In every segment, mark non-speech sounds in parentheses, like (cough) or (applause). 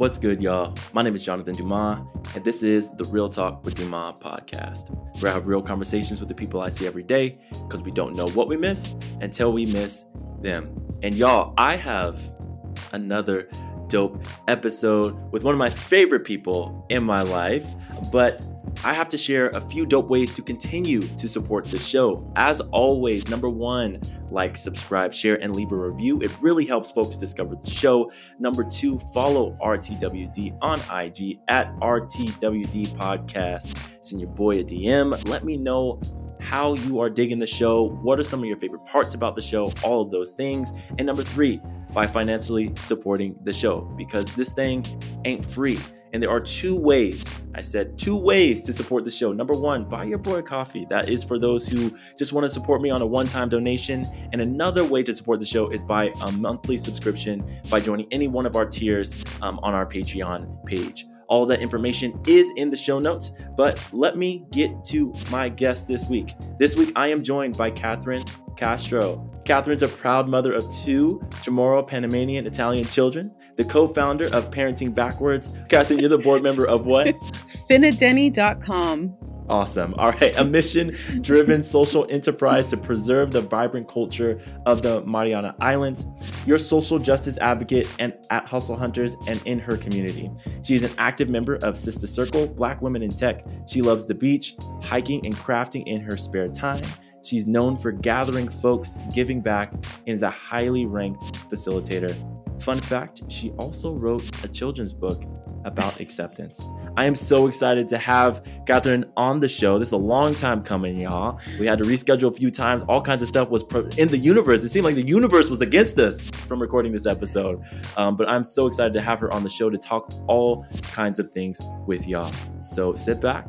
What's good, y'all? My name is Jonathan Dumas, and this is the Real Talk with Dumas podcast, where I have real conversations with the people I see every day because we don't know what we miss until we miss them. And y'all, I have another dope episode with one of my favorite people in my life, but I have to share a few dope ways to continue to support the show. As always, number one, like, subscribe, share, and leave a review. It really helps folks discover the show. Number two, follow RTWD on IG at RTWD Podcast. Send your boy a DM. Let me know how you are digging the show. What are some of your favorite parts about the show? All of those things. And number three, by financially supporting the show because this thing ain't free. And there are two ways, I said two ways to support the show. Number one, buy your boy coffee. That is for those who just want to support me on a one time donation. And another way to support the show is by a monthly subscription by joining any one of our tiers um, on our Patreon page. All that information is in the show notes, but let me get to my guest this week. This week, I am joined by Catherine Castro. Catherine's a proud mother of two Chamorro Panamanian Italian children the co-founder of Parenting Backwards. Catherine, you're the board member of what? (laughs) Finadeni.com. Awesome. All right. A mission driven social enterprise to preserve the vibrant culture of the Mariana Islands. Your social justice advocate and at Hustle Hunters and in her community. She is an active member of Sister Circle, Black Women in Tech. She loves the beach, hiking, and crafting in her spare time. She's known for gathering folks, giving back, and is a highly ranked facilitator. Fun fact she also wrote a children's book about acceptance. I am so excited to have Catherine on the show. This is a long time coming, y'all. We had to reschedule a few times. All kinds of stuff was in the universe. It seemed like the universe was against us from recording this episode. Um, but I'm so excited to have her on the show to talk all kinds of things with y'all. So sit back.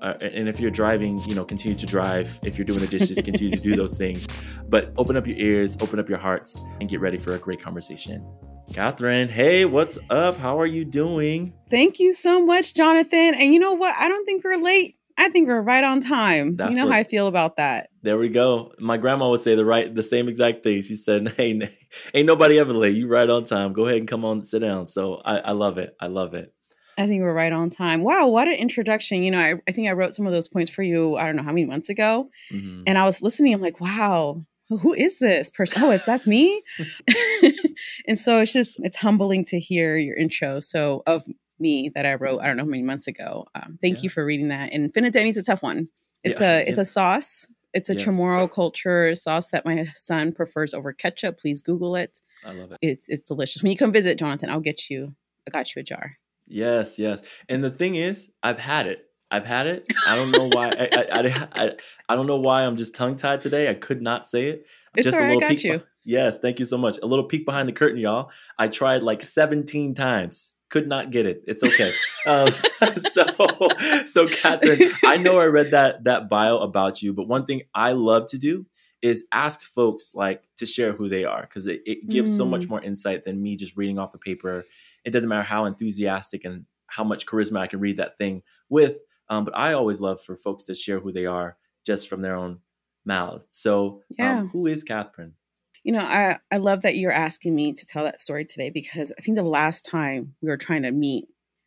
Uh, and if you're driving, you know, continue to drive. If you're doing the dishes, continue to do those (laughs) things. But open up your ears, open up your hearts, and get ready for a great conversation. Catherine, hey, what's up? How are you doing? Thank you so much, Jonathan. And you know what? I don't think we're late. I think we're right on time. That's you know what, how I feel about that. There we go. My grandma would say the right, the same exact thing. She said, (laughs) "Hey, ain't nobody ever late. You right on time. Go ahead and come on, sit down." So I, I love it. I love it. I think we're right on time. Wow, what an introduction. You know, I, I think I wrote some of those points for you, I don't know how many months ago. Mm-hmm. And I was listening, I'm like, wow, who is this person? Oh, it's that's me. (laughs) (laughs) and so it's just it's humbling to hear your intro. So of me that I wrote, I don't know how many months ago. Um, thank yeah. you for reading that. And Finadeni's a tough one. It's yeah, a it's yeah. a sauce. It's a yes. Chamorro culture sauce that my son prefers over ketchup. Please Google it. I love it. It's it's delicious. When you come visit, Jonathan, I'll get you. I got you a jar. Yes, yes. And the thing is, I've had it. I've had it. I don't know why. I, I, I, I, don't know why I'm just tongue tied today. I could not say it. It's just right, a little I got you. Yes, thank you so much. A little peek behind the curtain, y'all. I tried like 17 times. Could not get it. It's okay. um, (laughs) so, so Catherine, I know I read that that bio about you, but one thing I love to do is ask folks like to share who they are because it, it gives mm. so much mm. more insight than me just reading off the paper. It doesn't matter how enthusiastic and how much charisma I can read that thing with um, but I always love for folks to share who they are just from their own mouth. So, um, yeah. Um, who is Catherine? You know, I, I love that you're asking me to tell that story today because I think the last time we were trying to meet,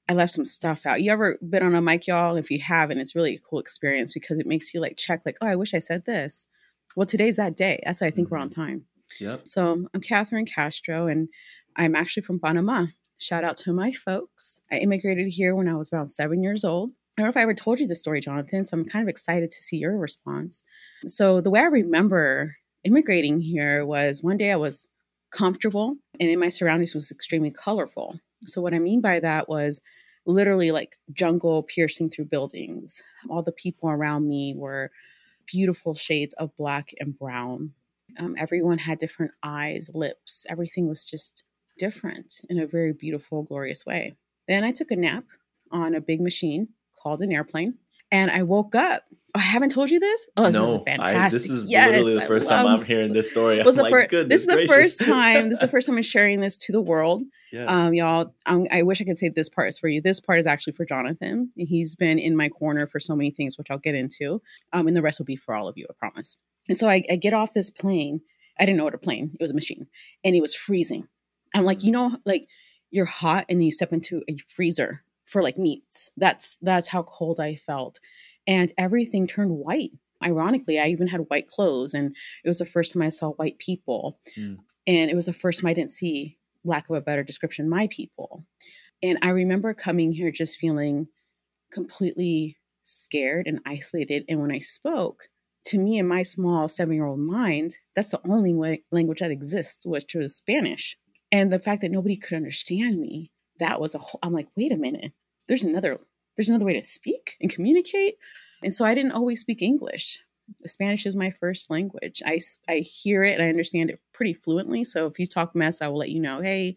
I left some stuff out. You ever been on a mic, y'all? If you haven't, it's really a cool experience because it makes you like check, like, oh, I wish I said this. Well, today's that day. That's why I think mm-hmm. we're on mm-hmm. time. Yep. So I'm Catherine Castro, and I'm actually from Panama. Shout out to my folks. I immigrated here when I was around seven years old. I don't know if I ever told you this story, Jonathan, so I'm kind of excited to see your response. So, the way I remember immigrating here was one day I was comfortable and in my surroundings was extremely colorful. So, what I mean by that was literally like jungle piercing through buildings. All the people around me were beautiful shades of black and brown. Um, everyone had different eyes, lips. Everything was just different in a very beautiful, glorious way. Then I took a nap on a big machine called an airplane. And I woke up. Oh, I haven't told you this. Oh, this no, is fantastic. I, this is yes, literally the first time I'm hearing this story. Was like, this is the first (laughs) time. This is the first time I'm sharing this to the world. Yeah. Um, y'all, I'm, i wish I could say this part is for you. This part is actually for Jonathan. He's been in my corner for so many things, which I'll get into. Um, and the rest will be for all of you, I promise. And so I, I get off this plane. I didn't know what a plane. It was a machine, and it was freezing. I'm like, you know, like you're hot and then you step into a freezer for like meats. That's that's how cold I felt. And everything turned white. Ironically, I even had white clothes and it was the first time I saw white people. Mm. And it was the first time I didn't see, lack of a better description, my people. And I remember coming here just feeling completely scared and isolated. And when I spoke, to me in my small seven year old mind, that's the only way, language that exists, which was Spanish. And the fact that nobody could understand me, that was a whole, I'm like, wait a minute, there's another, there's another way to speak and communicate. And so I didn't always speak English. Spanish is my first language. I, I hear it and I understand it pretty fluently. So if you talk mess, I will let you know, hey,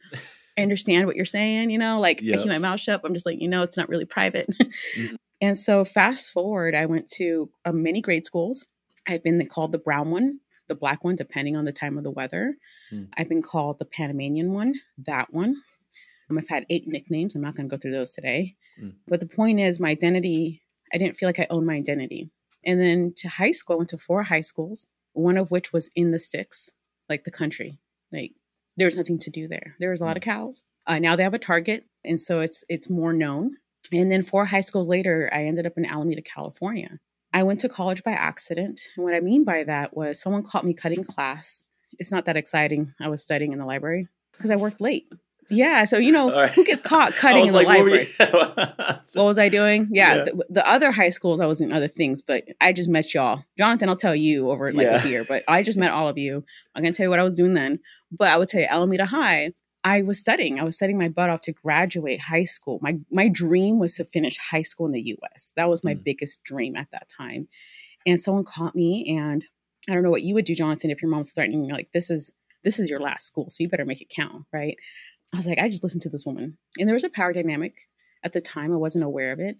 I (laughs) understand what you're saying, you know, like yep. I keep my mouth shut. I'm just like, you know, it's not really private. mm-hmm. (laughs) And so fast forward, I went to uh, many grade schools. I've been called the brown one, the black one, depending on the time of the weather. Mm. I've been called the Panamanian one, that one. Um, I've had eight nicknames. I'm not going to go through those today. Mm. But the point is, my identity, I didn't feel like I owned my identity. And then to high school, I went to four high schools, one of which was in the sticks, like the country. Like there was nothing to do there. There was a lot of mm. cows. Uh, now they have a Target, and so it's it's more known. And then four high schools later, I ended up in Alameda, California. I went to college by accident. And what I mean by that was someone caught me cutting class. It's not that exciting. I was studying in the library because I worked late. Yeah, so you know (laughs) right. who gets caught cutting in the like, library? (laughs) What, what, was I doing? Yeah, yeah. The, the, other high schools I was in other things, but I just met y'all. Jonathan, I'll tell you over like yeah. a beer, but I just met all of you. I'm gonna tell you what I was doing then. But I would tell you Alameda High. I was studying. I was studying my butt off to graduate high school. My my dream was to finish high school in the U.S. That was my mm. biggest dream at that time. And someone caught me, and I don't know what you would do, Jonathan, if your mom's threatening you, like this is this is your last school, so you better make it count, right? I was like, I just listened to this woman, and there was a power dynamic at the time. I wasn't aware of it.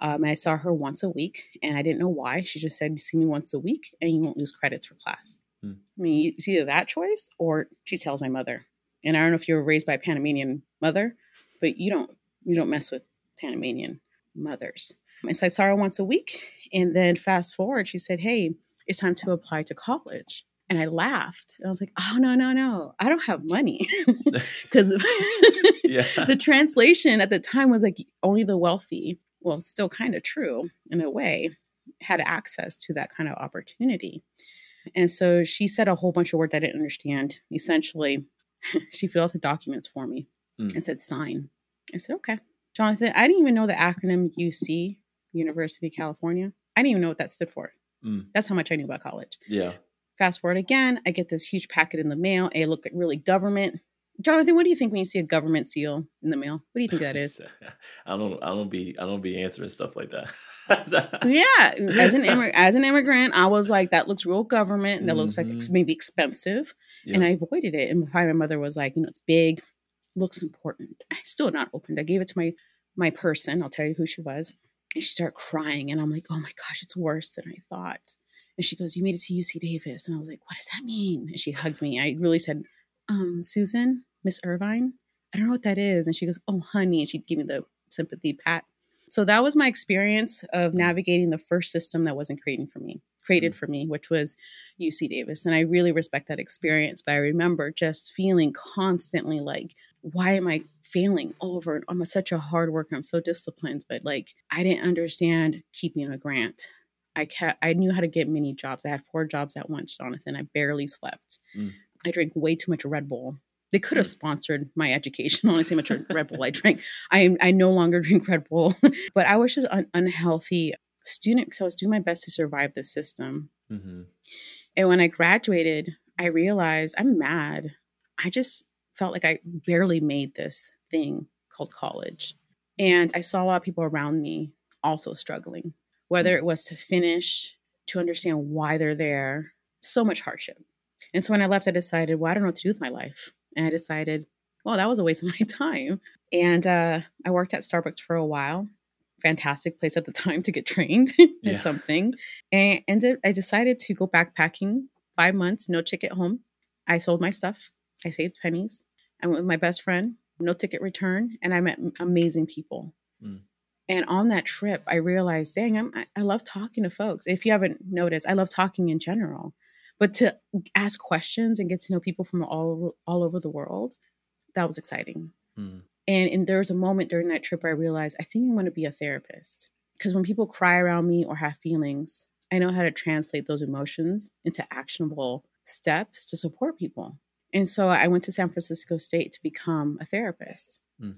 Um, I saw her once a week, and I didn't know why. She just said, "See me once a week, and you won't lose credits for class." Mm. I mean, it's either that choice, or she tells my mother. And I don't know if you were raised by a Panamanian mother, but you don't you don't mess with Panamanian mothers. And so I saw her once a week, and then fast forward, she said, "Hey, it's time to apply to college." And I laughed. I was like, "Oh no, no, no! I don't have money," (laughs) (laughs) because (laughs) the translation at the time was like only the wealthy. Well, still kind of true in a way, had access to that kind of opportunity. And so she said a whole bunch of words I didn't understand. Essentially, she filled out the documents for me mm. and said sign. I said, okay. Jonathan, I didn't even know the acronym UC, University of California. I didn't even know what that stood for. Mm. That's how much I knew about college. Yeah. Fast forward again, I get this huge packet in the mail. It looked like really government. Jonathan, what do you think when you see a government seal in the mail? What do you think that is? (laughs) I don't. I don't be. I don't be answering stuff like that. (laughs) yeah, as an immig- as an immigrant, I was like, that looks real government. And that mm-hmm. looks like it's mm-hmm. maybe expensive yeah. and I avoided it. And my mother was like, you know, it's big, looks important. I still not opened. I gave it to my my person. I'll tell you who she was. And she started crying, and I'm like, oh my gosh, it's worse than I thought. And she goes, you made it to UC Davis, and I was like, what does that mean? And she hugged me. I really said, um, Susan, Miss Irvine, I don't know what that is. And she goes, oh honey, and she'd give me the sympathy pat. So that was my experience of navigating the first system that wasn't creating for me created mm. for me, which was UC Davis. And I really respect that experience. But I remember just feeling constantly like, why am I failing over? I'm such a hard worker. I'm so disciplined, but like I didn't understand keeping a grant. I kept, I knew how to get many jobs. I had four jobs at once, Jonathan. I barely slept. Mm. I drank way too much Red Bull. They could have mm. sponsored my education. Only so much Red Bull I drank. I I no longer drink Red Bull, (laughs) but I was just un- unhealthy student because I was doing my best to survive the system. Mm-hmm. And when I graduated, I realized I'm mad. I just felt like I barely made this thing called college. And I saw a lot of people around me also struggling, whether it was to finish, to understand why they're there, so much hardship. And so when I left, I decided, well, I don't know what to do with my life. And I decided, well, that was a waste of my (laughs) time. And uh, I worked at Starbucks for a while fantastic place at the time to get trained (laughs) in something. And, and I decided to go backpacking five months, no ticket home. I sold my stuff. I saved pennies. I went with my best friend, no ticket return, and I met amazing people. Mm. And on that trip, I realized, dang, I'm, I love talking to folks. If you haven't noticed, I love talking in general. But to ask questions and get to know people from all all over the world, that was exciting. Mm. And, and there was a moment during that trip where I realized I think I want to be a therapist. Because when people cry around me or have feelings, I know how to translate those emotions into actionable steps to support people. And so I went to San Francisco State to become a therapist. Mm.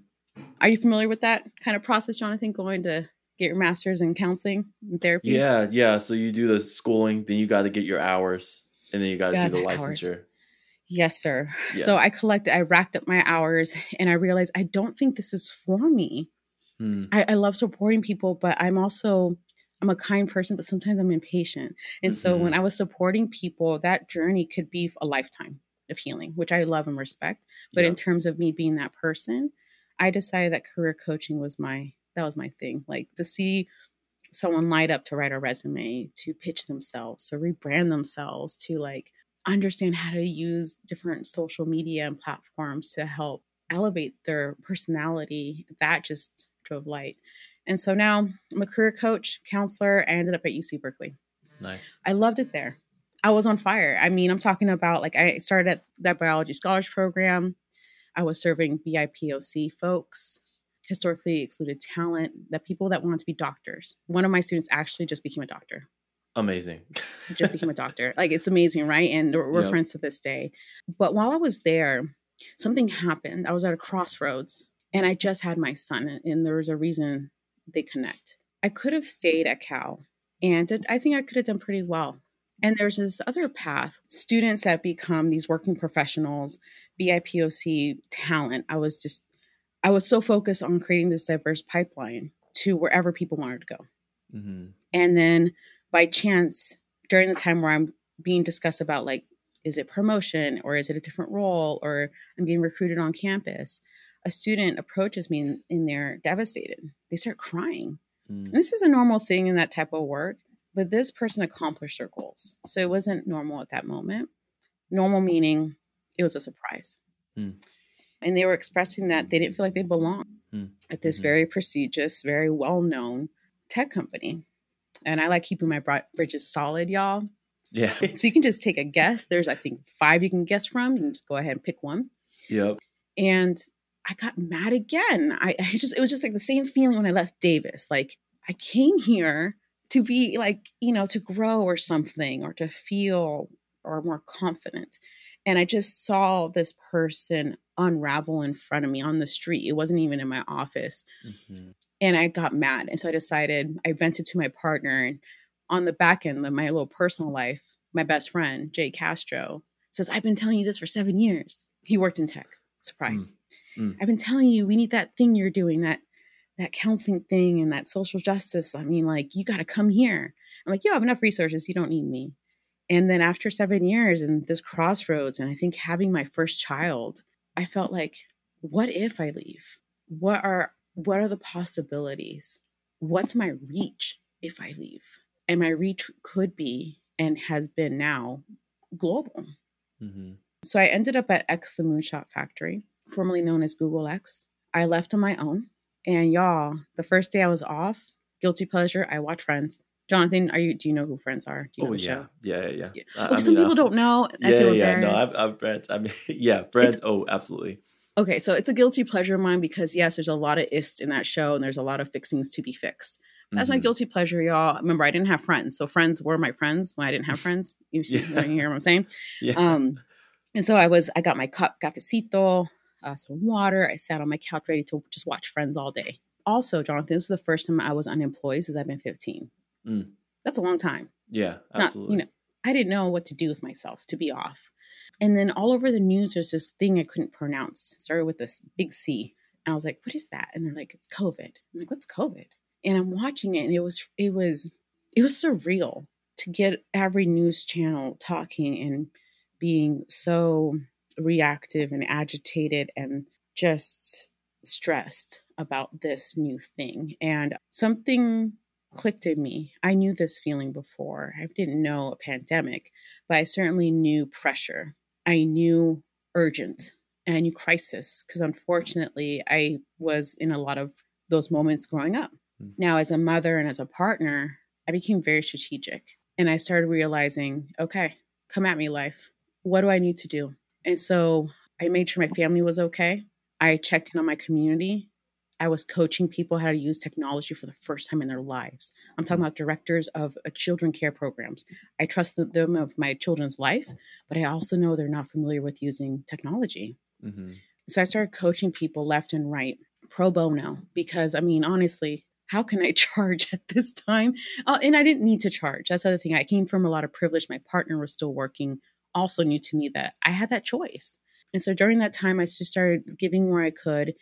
Are you familiar with that kind of process, Jonathan, going to get your master's in counseling and therapy? Yeah, yeah. So you do the schooling, then you got to get your hours, and then you got to do the, licensure. Hours. Yes, sir. Yeah. So I collected, I racked up my hours, and I realized I don't think this is for me. Mm. I, I love supporting people, but I'm also I'm a kind person, but sometimes I'm impatient. And mm-hmm. so when mm-hmm. I was supporting people, that journey could be a lifetime of healing, which I love and respect. But yeah. in terms of me being that person, I decided that career coaching was my that was my thing. Like to see someone light up to write a resume, to pitch themselves, to rebrand themselves, to like understand how to use different social media and platforms to help elevate their personality. That just drove light. And so now I'm a career coach, counselor. I ended up at UC Berkeley. Nice. I loved it there. I was on fire. I mean, I'm talking about like I started at that biology scholars program. I was serving BIPOC folks, historically excluded talent, the people that wanted to be doctors. One of my students actually just became a doctor. Amazing. just became a doctor. Like it's amazing, right? And we're yep. friends to this day. But while I was there, something happened. I was at a crossroads and I just had my son, and there was a reason they connect. I could have stayed at Cal, and I think I could have done pretty well. And there's this other path students that become these working professionals, BIPOC talent. I was just, I was so focused on creating this diverse pipeline to wherever people wanted to go. Mm-hmm. And then by chance, during the time where I'm being discussed about like, is it promotion or is it a different role or I'm getting recruited on campus, a student approaches me and, and they're devastated. They start crying. Mm. this is a normal thing in that type of work, but this person accomplished their goals. So it wasn't normal at that moment. Normal meaning it was a surprise. Mm. And they were expressing that they didn't feel like they belonged mm. at this mm-hmm. very prestigious, very well known tech company. And I like keeping my bridges solid, y'all. Yeah. (laughs) so you can just take a guess. There's, I think, five you can guess from. You can just go ahead and pick one. Yep. And I got mad again. I, I just, it was just like the same feeling when I left Davis. Like I came here to be like, you know, to grow or something or to feel or more confident. And I just saw this person unravel in front of me on the street. It wasn't even in my office. Mm-hmm. And I got mad. And so I decided, I vented to my partner. And on the back end of my little personal life, my best friend, Jay Castro, says, I've been telling you this for seven years. He worked in tech. Surprise. Mm. Mm. I've been telling you, we need that thing you're doing, that that counseling thing and that social justice. I mean, like, you got to come here. I'm like, you have enough resources. You don't need me. And then after seven years and this crossroads, and I think having my first child, I felt like, what if I leave? What are what are the possibilities? What's my reach if I leave? And my reach could be and has been now global. Mm-hmm. So I ended up at X the Moonshot Factory, formerly known as Google X. I left on my own. And y'all, the first day I was off, guilty pleasure, I watch Friends. Jonathan, are you? Do you know who Friends are? Do you know oh yeah. yeah, yeah, yeah, yeah. Well, some mean, people uh, don't know. I yeah, yeah. No, I've, I've Friends. I mean, (laughs) yeah, Friends. It's, oh, absolutely. Okay, so it's a guilty pleasure of mine because yes, there's a lot of ist in that show, and there's a lot of fixings to be fixed. That's mm-hmm. my guilty pleasure, y'all. Remember, I didn't have friends, so friends were my friends when I didn't have friends. You, (laughs) see, yeah. you hear what I'm saying? Yeah. Um, and so I was, I got my cup, cafecito, uh, some water. I sat on my couch ready to just watch Friends all day. Also, Jonathan, this was the first time I was unemployed since I've been 15. Mm. That's a long time. Yeah, absolutely. Not, you know, I didn't know what to do with myself to be off. And then all over the news, there's this thing I couldn't pronounce. It started with this big C. And I was like, what is that? And they're like, it's COVID. I'm like, what's COVID? And I'm watching it and it was it was it was surreal to get every news channel talking and being so reactive and agitated and just stressed about this new thing. And something clicked in me. I knew this feeling before. I didn't know a pandemic, but I certainly knew pressure. I knew urgent and I knew crisis because unfortunately I was in a lot of those moments growing up. Mm. Now, as a mother and as a partner, I became very strategic and I started realizing okay, come at me, life what do I need to do? And so I made sure my family was okay. I checked in on my community. I was coaching people how to use technology for the first time in their lives. I'm talking about directors of uh, children care programs. I trust them of my children's life, but I also know they're not familiar with using technology. Mm-hmm. So I started coaching people left and right pro bono because I mean, honestly, how can I (laughs) charge at this time? Uh, and I didn't need to charge. That's the other thing. I came from a lot of privilege. My partner was still working, also new to me that I had that choice. And so during that time, I just started giving where I could.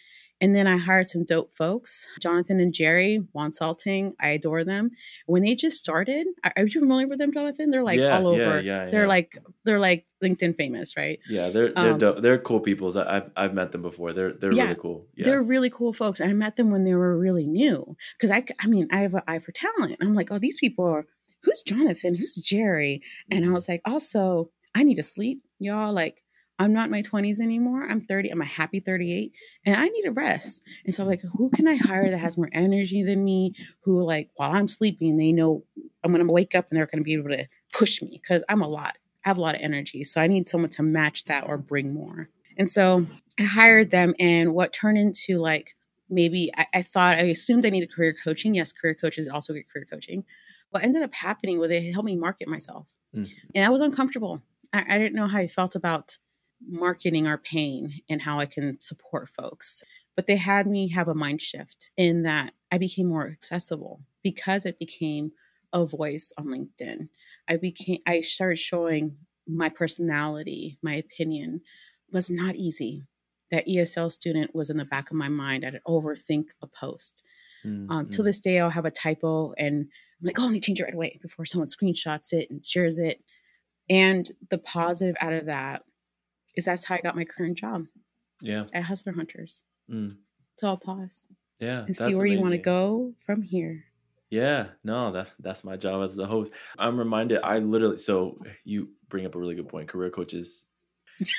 And then I hired some dope folks, Jonathan and Jerry, Wonsulting. I adore them. When they just started, are you familiar with them, Jonathan? They're like yeah, all over. Yeah, yeah, they're like they're like LinkedIn famous, right? Yeah, they're they're um, dope. they're cool people. I've I've met them before. They're they're really cool. Yeah. They're really cool folks. I met them when they were really new because I I mean I have an eye for talent. I'm like, oh, these people are. Who's Jonathan? Who's Jerry? And I mm-hmm. was like, also, I need to sleep, y'all. Like I'm not in my 20s anymore. I'm 30. I'm a happy 38 and I need a rest. And so I'm like, who can I hire that has more energy than me? Who like while I'm sleeping, they know I'm gonna wake up and they're gonna be able to push me because I'm a lot. I have a lot of energy. So I need someone to match that or bring more. And so I hired them and what turned into like maybe I, I thought I assumed I needed career coaching. Yes, career coaches also get career coaching. What ended up happening was it, helped me market myself. Mm-hmm. And I was uncomfortable. I, I didn't know how I felt about marketing our pain and how I can support folks. But they had me have a mind shift in that I became more accessible because it became a voice on LinkedIn. I became I started showing my personality, my opinion was not easy. That ESL student was in the back of my mind. I'd overthink a post. Mm-hmm. Um, till this day, I'll have a typo and I'm like, oh, let me change it right away before someone screenshots it and shares it. And the positive out of that is that's how I got my current job. Yeah. At Hustler Hunters. Mm. So I'll pause. Yeah. And see where amazing. you want to go from here. Yeah, no, that that's my job as the host. I'm reminded I literally so you bring up a really good point. Career coaches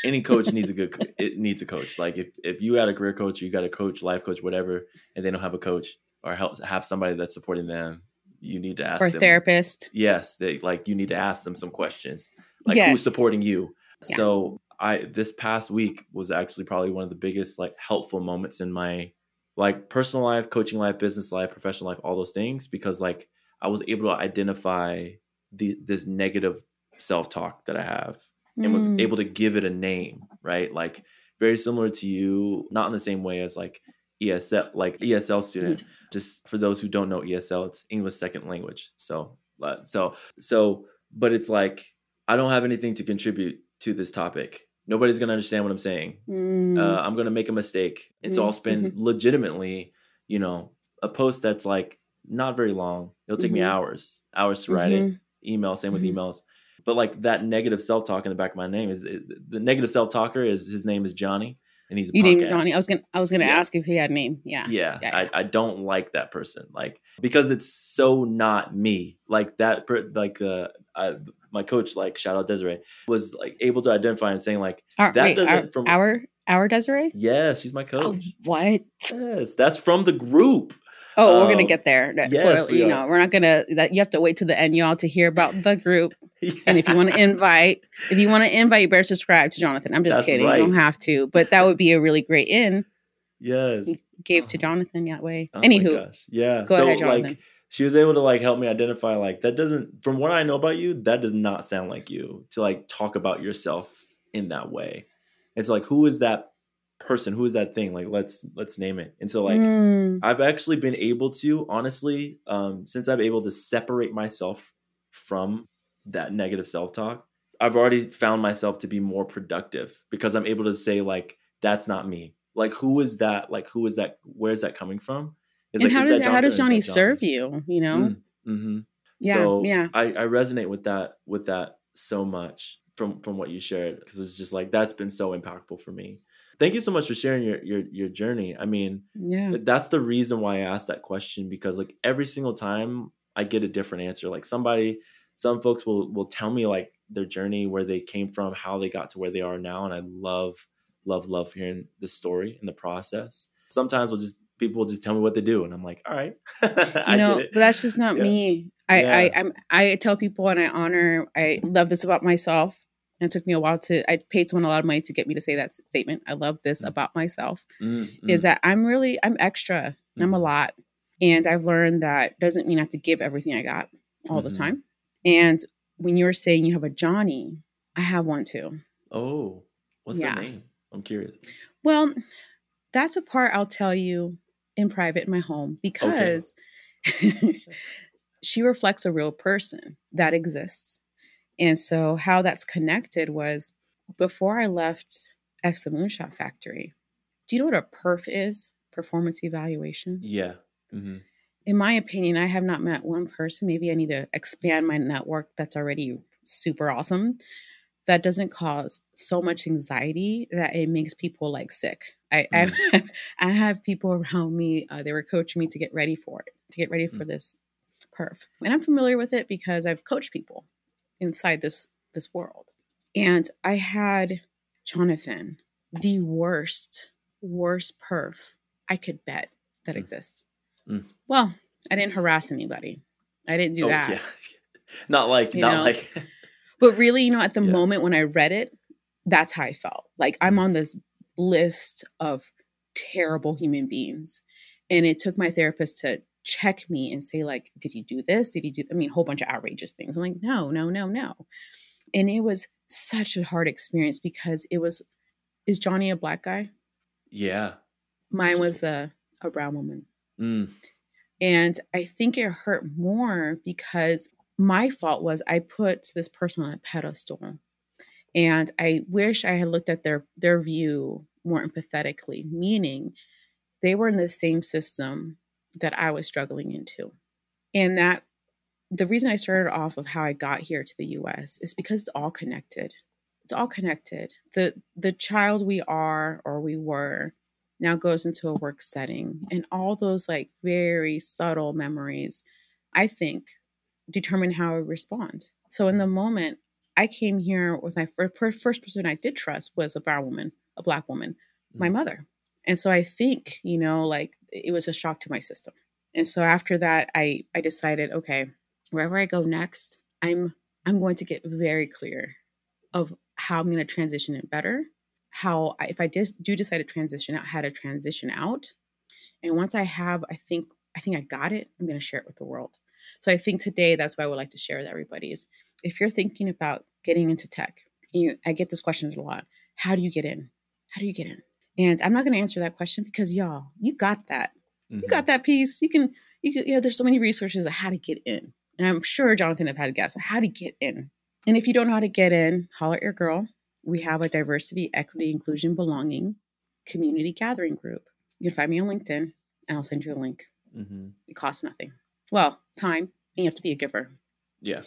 any coach needs a good it needs a coach. Like if if you had a career coach, you got a coach, life coach, whatever, and they don't have a coach or help have somebody that's supporting them, you need to ask or them. therapist. Yes, they like you need to ask them some questions. Like yes. who's supporting you? Yeah. So I this past week was actually probably one of the biggest like helpful moments in my like personal life, coaching life, business life, professional life, all those things because like I was able to identify the this negative self-talk that I have and mm. was able to give it a name, right? Like very similar to you, not in the same way as like ESL, like ESL student. Just for those who don't know ESL, it's English second language. So, so, so, but it's like I don't have anything to contribute to this topic nobody's going to understand what I'm saying. Mm. Uh, I'm going to make a mistake. And so I'll spend mm-hmm. legitimately, you know, a post that's like not very long. It'll take mm-hmm. me hours, hours to write mm-hmm. it. Email, same with mm-hmm. emails. But like that negative self talk in the back of my name is it, the negative self talker is his name is Johnny. And he's you named Johnny. I was gonna I was gonna yeah. ask if he had a name. Yeah. Yeah. yeah, yeah. I, I don't like that person. Like because it's so not me. Like that per, like uh I, my coach, like shout out Desiree, was like able to identify and saying like our, that wait, doesn't our, from our our Desiree. Yes, she's my coach. Oh, what? Yes, that's from the group. Oh, um, we're gonna um, get there. Yes, you know, we're not gonna. That you have to wait to the end, y'all, to hear about the group. Yeah. And if you want to (laughs) invite, if you want to invite, you better subscribe to Jonathan. I'm just that's kidding. Right. You don't have to, but that would be a really great in. Yes, gave to Jonathan that way. Oh Anywho, yeah. Go so, ahead, Jonathan. Like, she was able to like help me identify like that doesn't from what I know about you, that does not sound like you to like talk about yourself in that way. It's like who is that person? Who is that thing? Like let's let's name it. And so like mm. I've actually been able to honestly, um, since I'm able to separate myself from that negative self-talk, I've already found myself to be more productive because I'm able to say like that's not me. Like who is that? Like who is that? Where's that coming from? and like, how does how does Johnny serve you? You know. Mm, mm-hmm. Yeah, so yeah. I, I resonate with that with that so much from from what you shared because it's just like that's been so impactful for me. Thank you so much for sharing your your your journey. I mean, yeah, that's the reason why I asked that question because like every single time I get a different answer. Like somebody, some folks will will tell me like their journey, where they came from, how they got to where they are now, and I love love love hearing the story and the process. Sometimes we'll just people will just tell me what they do, and I'm like, all right, (laughs) you know, but that's just not yeah. me. I, yeah. I I'm I tell people and I honor I love this about myself. And it took me a while to, I paid someone a lot of money to get me to say that statement. I love this mm. about myself mm, is mm. that I'm really, I'm extra. I'm a mm-hmm. lot. And I've learned that doesn't mean I have to give everything I got all mm-hmm. the time. And when you were saying you have a Johnny, I have one too. Oh, what's yeah. name? I'm curious. Well, that's a part I'll tell you in private in my home because okay. (laughs) she reflects a real person that exists. And so, how that's connected was before I left X the Moonshot Factory. Do you know what a perf is? Performance evaluation? Yeah. Mm-hmm. In my opinion, I have not met one person. Maybe I need to expand my network that's already super awesome that doesn't cause so much anxiety that it makes people like sick. I mm. I, have, I, have people around me. Uh, they were coaching me to get ready for it, to get ready for mm. this perf, and I'm familiar with it because I've coached people inside this this world. And I had Jonathan, the worst, worst perf I could bet that mm. exists. Mm. Well, I didn't harass anybody. I didn't do oh, that. Yeah. (laughs) not like, you not know? like. (laughs) but really, you know, at the yeah. moment when I read it, that's how I felt. Like I'm mm. on this list of terrible human beings. And it took my therapist to check me and say, like, did he do this? Did he do, I mean, a whole bunch of outrageous things. I'm like, no, no, no, no. And it was such a hard experience because it was, is Johnny a black guy? Yeah. Mine was a, a brown woman. Mm. And I think it hurt more because my fault was I put this person on a pedestal. And I wish I had looked at their their view more empathetically, meaning they were in the same system that I was struggling into. And that the reason I started off of how I got here to the US is because it's all connected. It's all connected. The the child we are or we were now goes into a work setting and all those like very subtle memories I think determine how I respond. So in the moment I came here with my first, first person I did trust was a brown woman, a black woman, my mm. mother. And so I think, you know, like it was a shock to my system. And so after that, I I decided, okay, wherever I go next, I'm I'm going to get very clear of how I'm going to transition it better. How I, if I just do decide to transition out, how to transition out. And once I have, I think I think I got it. I'm going to share it with the world. So I think today that's what I would like to share with everybody is if you're thinking about getting into tech, you, I get this question a lot. How do you get in? How do you get in? And I'm not going to answer that question because y'all, you got that. Mm-hmm. You got mm-hmm. that piece. You can, you can, you know, there's so many resources of how to get in. And I'm sure Jonathan have had a guess how to get in. And if you don't know how to get in, holler at your girl. We have a diversity, equity, inclusion, belonging community gathering group. You can find me on LinkedIn and I'll send you a link. Mm-hmm. It costs nothing. Well, time. And you have to be a giver. Yeah.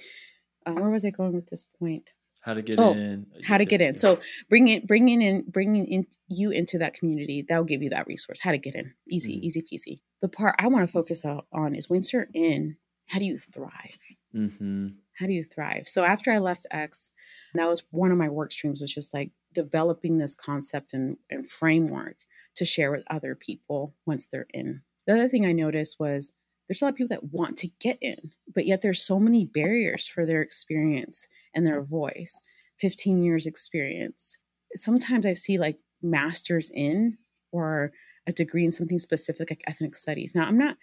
Uh, where was I going with this point? how to get oh, in how to get in so bringing bringing in bringing in you into that community that'll give you that resource how to get in easy mm-hmm. easy peasy the part i want to focus on is once you're in how do you thrive mm-hmm. How do you thrive so after i left x that was one of my work streams was just like developing this concept and, and framework to share with other people once they're in the other thing i noticed was there's a lot of people that want to get in, but yet there's so many barriers for their experience and their voice. 15 years experience. Sometimes I see like masters in or a degree in something specific like ethnic studies. Now, I'm not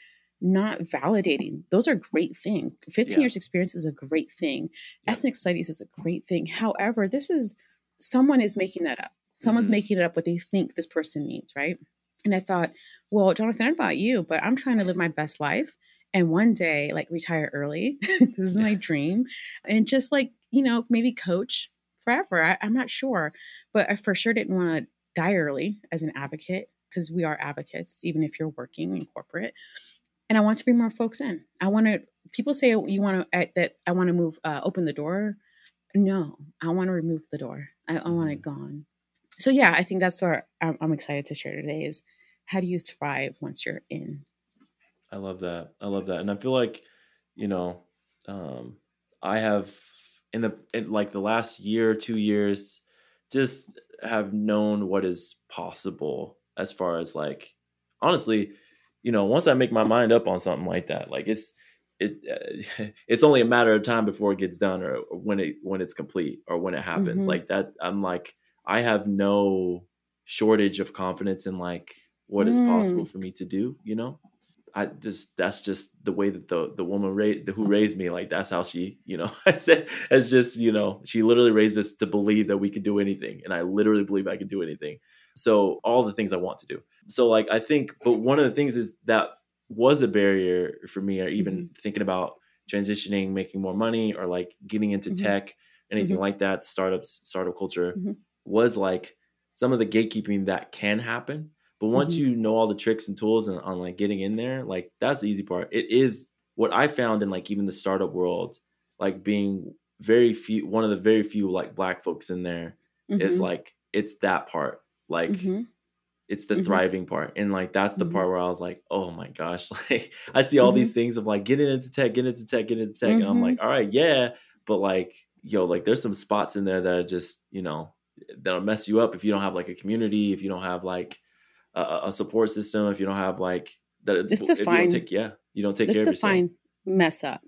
not validating. Those are great thing. 15 yeah. years experience is a great thing. Yeah. Ethnic studies is a great thing. However, this is someone is making that up. Someone's mm-hmm. making it up what they think this person needs, right? And I thought, well, Jonathan, I about you, but I'm trying to live my best life and one day like retire early. (laughs) this is my dream. And just like, you know, maybe coach forever. I, am not sure. But I for sure didn't want to die early as an advocate because we are advocates, even if you're working in corporate. And I want to bring more folks in. I want to, people say you want to, that I want to move, uh, open the door. No, I want to remove the door. I, I want it mm-hmm. gone. So yeah, I think that's what I'm, I'm excited to share today is how do you thrive once you're in? I love that. I love that. And I feel like, you know, um, I have in the in like the last year, two years, just have known what is possible as far as like honestly, you know, once I make my mind up on something like that, like it's it uh, (laughs) it's only a matter of time before it gets done or when it when it's complete or when it happens Mhm. like that i'm like i have no shortage of confidence in like what is Mm. possible for me to do you know i just that's just the way that the the woman raised who raised me like that's how she you know (laughs) i said it's just you know she literally raised us to believe that we could do anything and i literally believe i could do anything so all the things i want to do so like i think but one of the things is that was a barrier for me or even thinking about transitioning making more money or like getting into Mhm. tech anything Mhm. like that startups startup culture Mhm. was like some of the gatekeeping that can happen but once Mhm. you know all the tricks and tools and on like getting in there like that's the easy part it is what i found in like even the startup world like being very few one of the very few like black folks in there is Mhm. like it's that part like Mhm. It's the Mhm. thriving part and like that's the Mhm. part where i was like oh my gosh (laughs) like i see all Mhm. these things of like getting into tech getting into tech getting into tech and i'm Mhm. like all right yeah but like yo like there's some spots in there that are just you know that'll mess you up if you don't have like a community if you don't have like a- a, support system if you don't have like that Just you don't take yeah you don't take Let's care of yourself define mess up.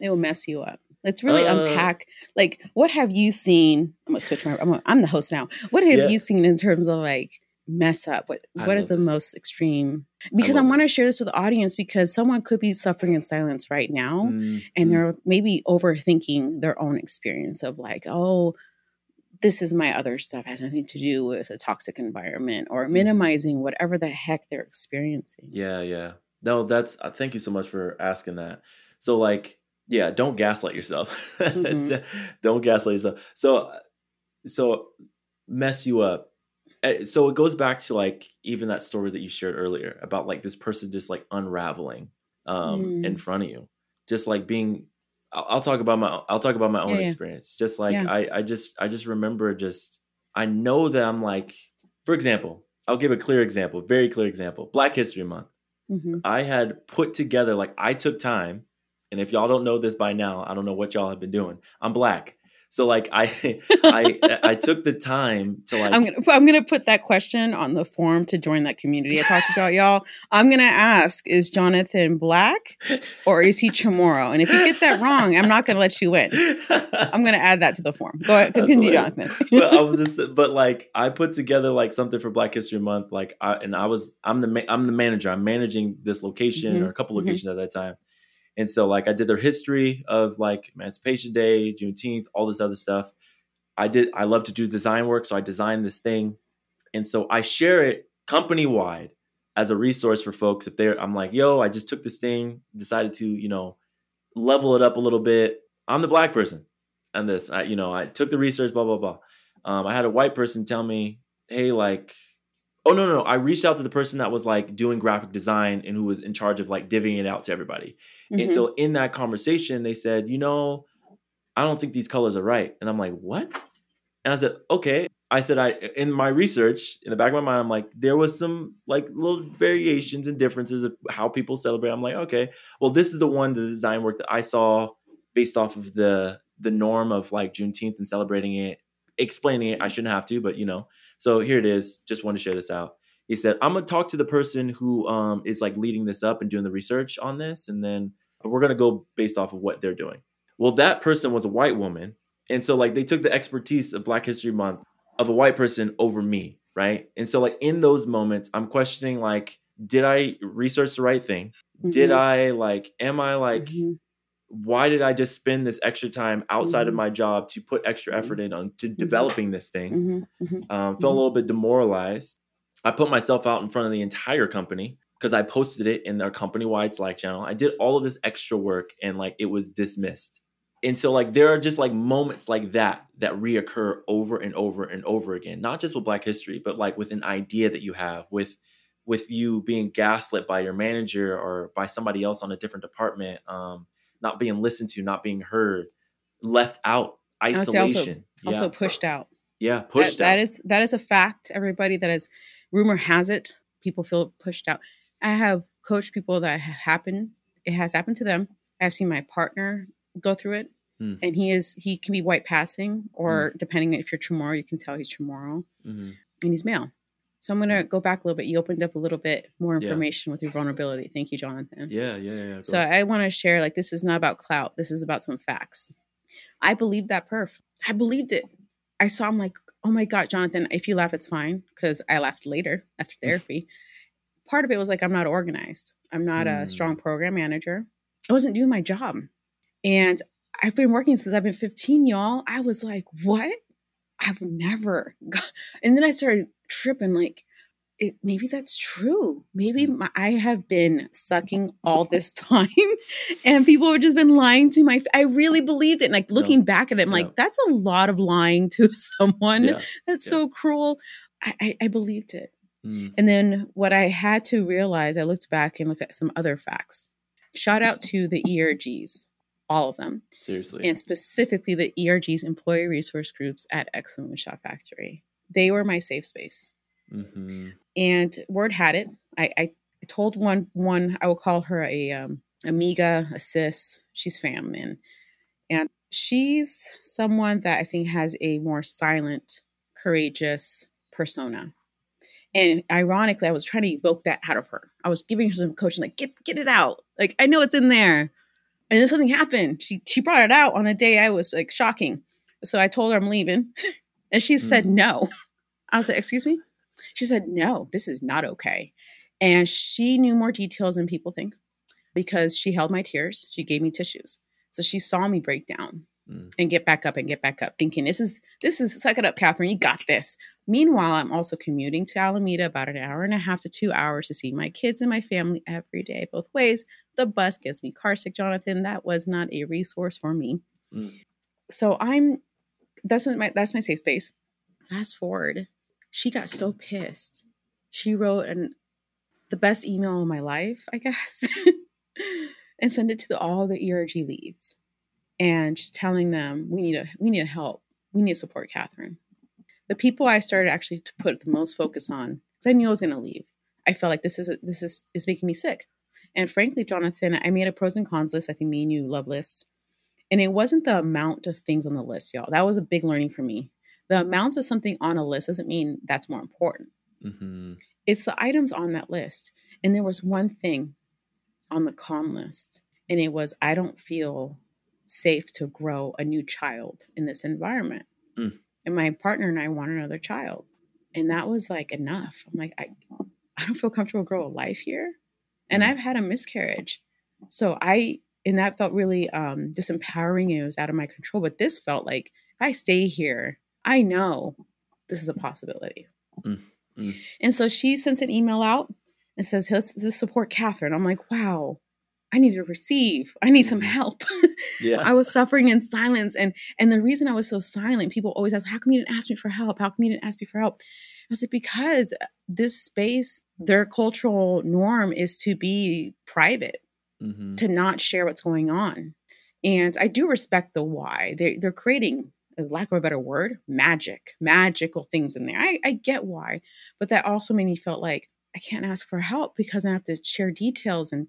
It will mess you up. Let's really Uh, unpack. Like, what have you seen? I'm gonna switch my. I'm, gonna, I'm the host now. What have Yeah. you seen in terms of like mess up? What I What is the this. most extreme? Because I, love want to share this with the audience because someone could be suffering in silence right now, Mm, and they're maybe overthinking their own experience of like, oh, this is my other stuff has nothing to do with a toxic environment or minimizing whatever the heck they're experiencing. Yeah, yeah. No, that's uh, thank you so much for asking that. So like, yeah, don't gaslight yourself. Uh, (laughs) don't gaslight yourself. So uh, so mess you up. Uh, So it goes back to like even that story that you shared earlier about like this person just like unraveling um Mm. in front of you. Just like being I'll, I'll talk about my I'll talk about my own Yeah, experience. Just like Yeah. I I just I just remember just I know that I'm like for example, I'll give a clear example, very clear example. Black History Month. Mhm. I had put together like I took time, and if y'all don't know this by now, I don't know what y'all have been doing. I'm black, so like I (laughs) I I took the time to like I'm gonna I'm gonna put that question on the form to join that community I talked about, (laughs) y'all. I'm gonna ask: Is Jonathan black or is he Chamorro? And if you get that wrong, I'm not gonna let you in. I'm gonna add that to the form. Go ahead, continue. Jonathan. but I was (laughs) just, but like I put together like something for Black History Month, like I and I was I'm the ma- I'm the manager. I'm managing this location Mhm, or a couple mhm. locations at that time, and so like I did their history of like Emancipation Day, Juneteenth, all this other stuff. I did. I love to do design work, so I designed this thing, and so I share it company wide as a resource for folks. If they're, I'm like, yo, I just took this thing, decided to, you know, level it up a little bit. I'm the black person and this. I, you know, I took the research, blah blah blah. Um, I had a white person tell me, hey, like, oh no, no, no. I reached out to the person that was like doing graphic design and who was in charge of like divvying it out to everybody. And Mhm. so in that conversation, they said, you know, I don't think these colors are right. And I'm like, what? And I said, okay. I said, I in my research, in the back of my mind, I'm like, there was some like little variations and differences of how people celebrate. I'm like, okay, well, this is the one, the design work that I saw based off of the the norm of like Juneteenth and celebrating it, explaining it. I shouldn't have to, but you know. So here it is. Just want to share this out. He said, I'm gonna talk to the person who um is like leading this up and doing the research on this, and then we're gonna go based off of what they're doing. Well, that person was a white woman. And so like they took the expertise of Black History Month of a white person over me, right? And so like in those moments, I'm questioning like, did I research the right thing? Did Mhm. I like, am I like, Mhm. Why did I just spend this extra time outside of Mhm. my job to put extra effort in on to developing this thing? Mhm. Mhm. Um, felt a little bit demoralized. I put myself out in front of the entire company because I posted it in their company wide Slack channel. I did all of this extra work and like it was dismissed. And so like there are just like moments like that that reoccur over and over and over again, not just with Black History, but like with an idea that you have with with you being gaslit by your manager or by somebody else on a different department, um, not being listened to, not being heard, left out, I would say also- isolation. Also pushed out. yeah, pushed that out. is that is a fact. Everybody that is rumor has it, people feel pushed out. I have coached people that have happened. It has happened to them. I've seen my partner go through it, Hmm. and he is he can be white passing, or depending if you're Chamorro, you can tell he's Chamorro, Mhm. and he's male. So I'm gonna go back a little bit. You opened up a little bit more Yeah. information with your vulnerability. Thank you, Jonathan. Yeah, yeah, yeah. So I want to share like this is not about clout. This is about some facts. I believed that perf. I believed it. I saw him like, oh my God, Jonathan, if you laugh, it's fine. Because I laughed later after therapy. Part of it was like I'm not organized. I'm not a Mm. strong program manager. I wasn't doing my job. And I've been working since I've been 15, y'all. I was like, what? I've never got and then I started tripping like it, maybe that's true. Maybe Mm. my, I have been sucking all this (laughs) time, and people have just been lying to my. I really believed it. And like looking back at it, I'm Yeah. like, that's a lot of lying to (laughs) someone. yeah. That's Yeah. so cruel. I, I, I believed it. Mm, And then what I had to realize, I looked back and looked at some other facts. Shout out (laughs) to the ERGs, all of them, seriously. and specifically the ERGs, employee resource groups at X Moonshot Factory. They were my safe space. Hmm and word had it i i told one one i will call her a um amiga a sis. She's fam man. And she's someone that i think has a more silent courageous persona. And ironically i was trying to evoke that out of her. I was giving her some coaching like get get it out. Like i know it's in there and then something happened she she brought it out on a day i was like shocking so i told her i'm leaving (laughs) and she said Mm. no i was like excuse me she said, No, this is not okay. And she knew more details than people think because she held my tears. She gave me tissues. So she saw me break down Mm. and get back up and get back up, thinking, This is, this is, suck it up, Catherine. You got this. Meanwhile, I'm also commuting to Alameda about an hour and a half to two hours to see my kids and my family every day, both ways. The bus gets me car sick, Jonathan. That was not a resource for me. Mm. So I'm, that's my, that's my safe space. Fast forward she got so pissed. She wrote an the best email of my life, I guess, (laughs) and sent it to the, all the ERG leads, and just telling them we need a we need help. We need to support Catherine. The people I started actually to put the most focus on, because I knew I was going to leave. I felt like this is a, this is is making me sick, and frankly, Jonathan, I made a pros and cons list. I think me and you love lists, and it wasn't the amount of things on the list, y'all. That was a big learning for me the amounts of something on a list doesn't mean that's more important. hmm It's the items on that list. And there was one thing on the con list, and it was I don't feel safe to grow a new child in this environment. Mm. And my partner and I want another child. And that was like enough. I'm like, I, I don't feel comfortable grow a life here. And Mm. I've had a miscarriage. So I, and that felt really um, disempowering. It was out of my control. But this felt like if I stay here, I know this is a possibility. Mm, mm. And so she sends an email out and says, let's, let's support Catherine. I'm like, wow, I need to receive. I need some Mhm. help. Yeah. (laughs) I was suffering in silence. And and the reason I was so silent, people always ask, how come you didn't ask me for help? How come you didn't ask me for help? I was like, because this space, their cultural norm is to be private hmm to not share what's going on. And I do respect the why. They're, they're creating, lack of a better word, magic, magical things in there. I, I get why. But that also made me feel like I can't ask for help because I have to share details. And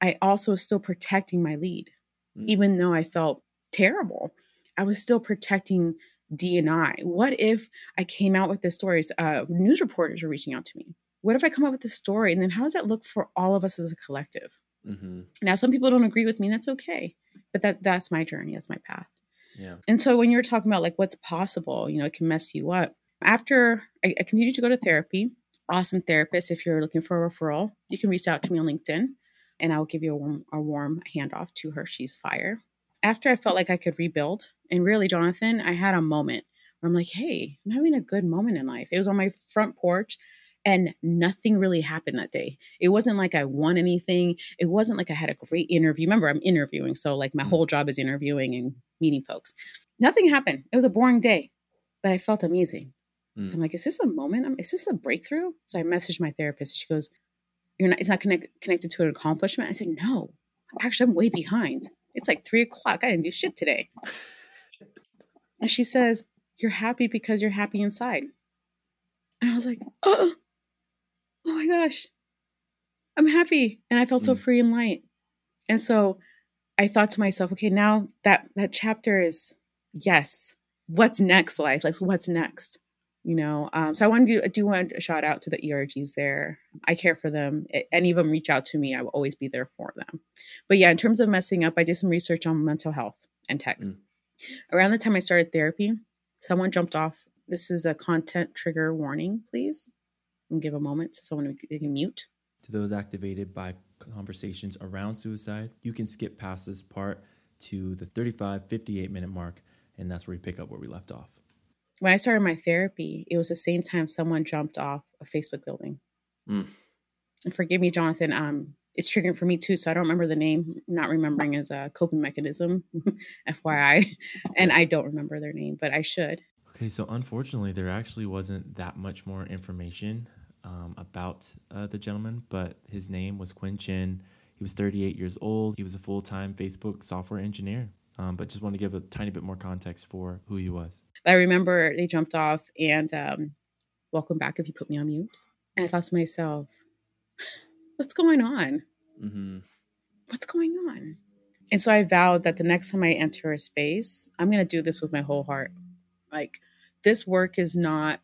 I also was still protecting my lead, Mm. even though I felt terrible. I was still protecting DNI. What if I came out with this stories? Uh, news reporters are reaching out to me. What if I come up with this story? And then how does that look for all of us as a collective? hmm Now, some people don't agree with me, and that's okay. But that that's my journey, that's my path. Yeah. And so when you're talking about like what's possible, you know, it can mess you up. After I, I continued to go to therapy, awesome therapist. If you're looking for a referral, you can reach out to me on LinkedIn and I'll give you a warm, a warm handoff to her. She's fire. After I felt like I could rebuild, and really, Jonathan, I had a moment where I'm like, hey, I'm having a good moment in life. It was on my front porch and nothing really happened that day. It wasn't like I won anything. It wasn't like I had a great interview. Remember, I'm interviewing. So, like, my Mm. whole job is interviewing and meeting folks. Nothing happened. It was a boring day, but I felt amazing. Mm. So I'm like, is this a moment? Is this a breakthrough? So I messaged my therapist. She goes, "You're not. It's not connect, connected to an accomplishment." I said, "No, actually, I'm way behind. It's like three o'clock. I didn't do shit today." (laughs) And she says, "You're happy because you're happy inside." And I was like, "Oh, oh my gosh, I'm happy," and I felt so Mm. free and light. And so I thought to myself, "Okay, now that that chapter is yes. What's next, life? Like, what's next?" You know um, so i want to do want a shout out to the ergs there. I care for them any of them reach out to me i will always be there for them. But yeah in terms of messing up i did some research on mental health and tech. Mm. around the time i started therapy someone jumped off this is a content trigger warning please. And give a moment so someone can mute. To those activated by conversations around suicide you can skip past this part to the 35 58 minute mark and that's where we pick up where we left off when I started my therapy, it was the same time someone jumped off a Facebook building. Mm. And forgive me, Jonathan. Um, it's triggering for me too, so I don't remember the name. Not remembering is a coping mechanism, (laughs) FYI. (laughs) And I don't remember their name, but I should. Okay, so unfortunately, there actually wasn't that much more information um, about uh, the gentleman, but his name was Qin Chen. He was 38 years old. He was a full time Facebook software engineer. Um, but just want to give a tiny bit more context for who he was. I remember they jumped off and um, welcome back if you put me on mute. And I thought to myself, (sighs) what's going on? Mm-hmm. What's going on? And so I vowed that the next time I enter a space, I'm going to do this with my whole heart. Like, this work is not,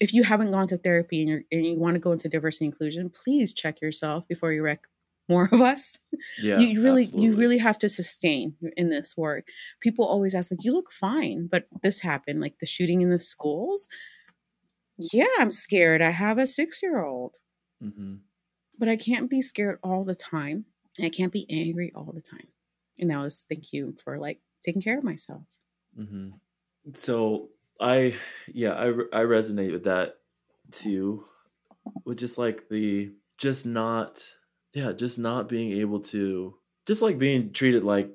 if you haven't gone to therapy and, you're, and you want to go into diversity inclusion, please check yourself before you rec- more of us. Yeah, you really absolutely. you really have to sustain in this work. People always ask like you look fine, but this happened like the shooting in the schools. Yeah, I'm scared. I have a 6-year-old. Mm-hmm. But I can't be scared all the time. I can't be angry all the time. And that was thank you for like taking care of myself. Mm-hmm. So I yeah, I I resonate with that too. With just like the just not yeah, just not being able to, just like being treated like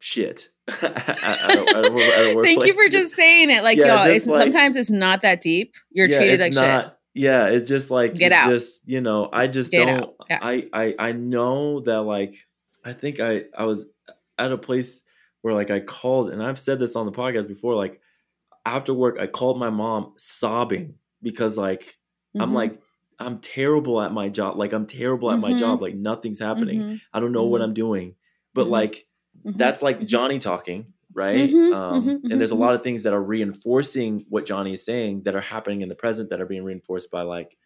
shit. (laughs) at, at at (laughs) Thank you for just saying it. Like, yeah, y'all, it's, like, sometimes it's not that deep. You're yeah, treated like not, shit. Yeah, it's just like get out. Just you know, I just Get don't. Yeah. I I I know that like I think I I was at a place where like I called, and I've said this on the podcast before. Like after work, I called my mom sobbing because like mm-hmm. I'm like I'm terrible at my job. Like I'm terrible at mm-hmm. my job. Like nothing's happening. Mm-hmm. I don't know mm-hmm. what I'm doing. But mm-hmm. like mm-hmm. that's like Johnny talking, right? Mm-hmm. Um, and there's a lot of things that are reinforcing what Johnny is saying that are happening in the present that are being reinforced by like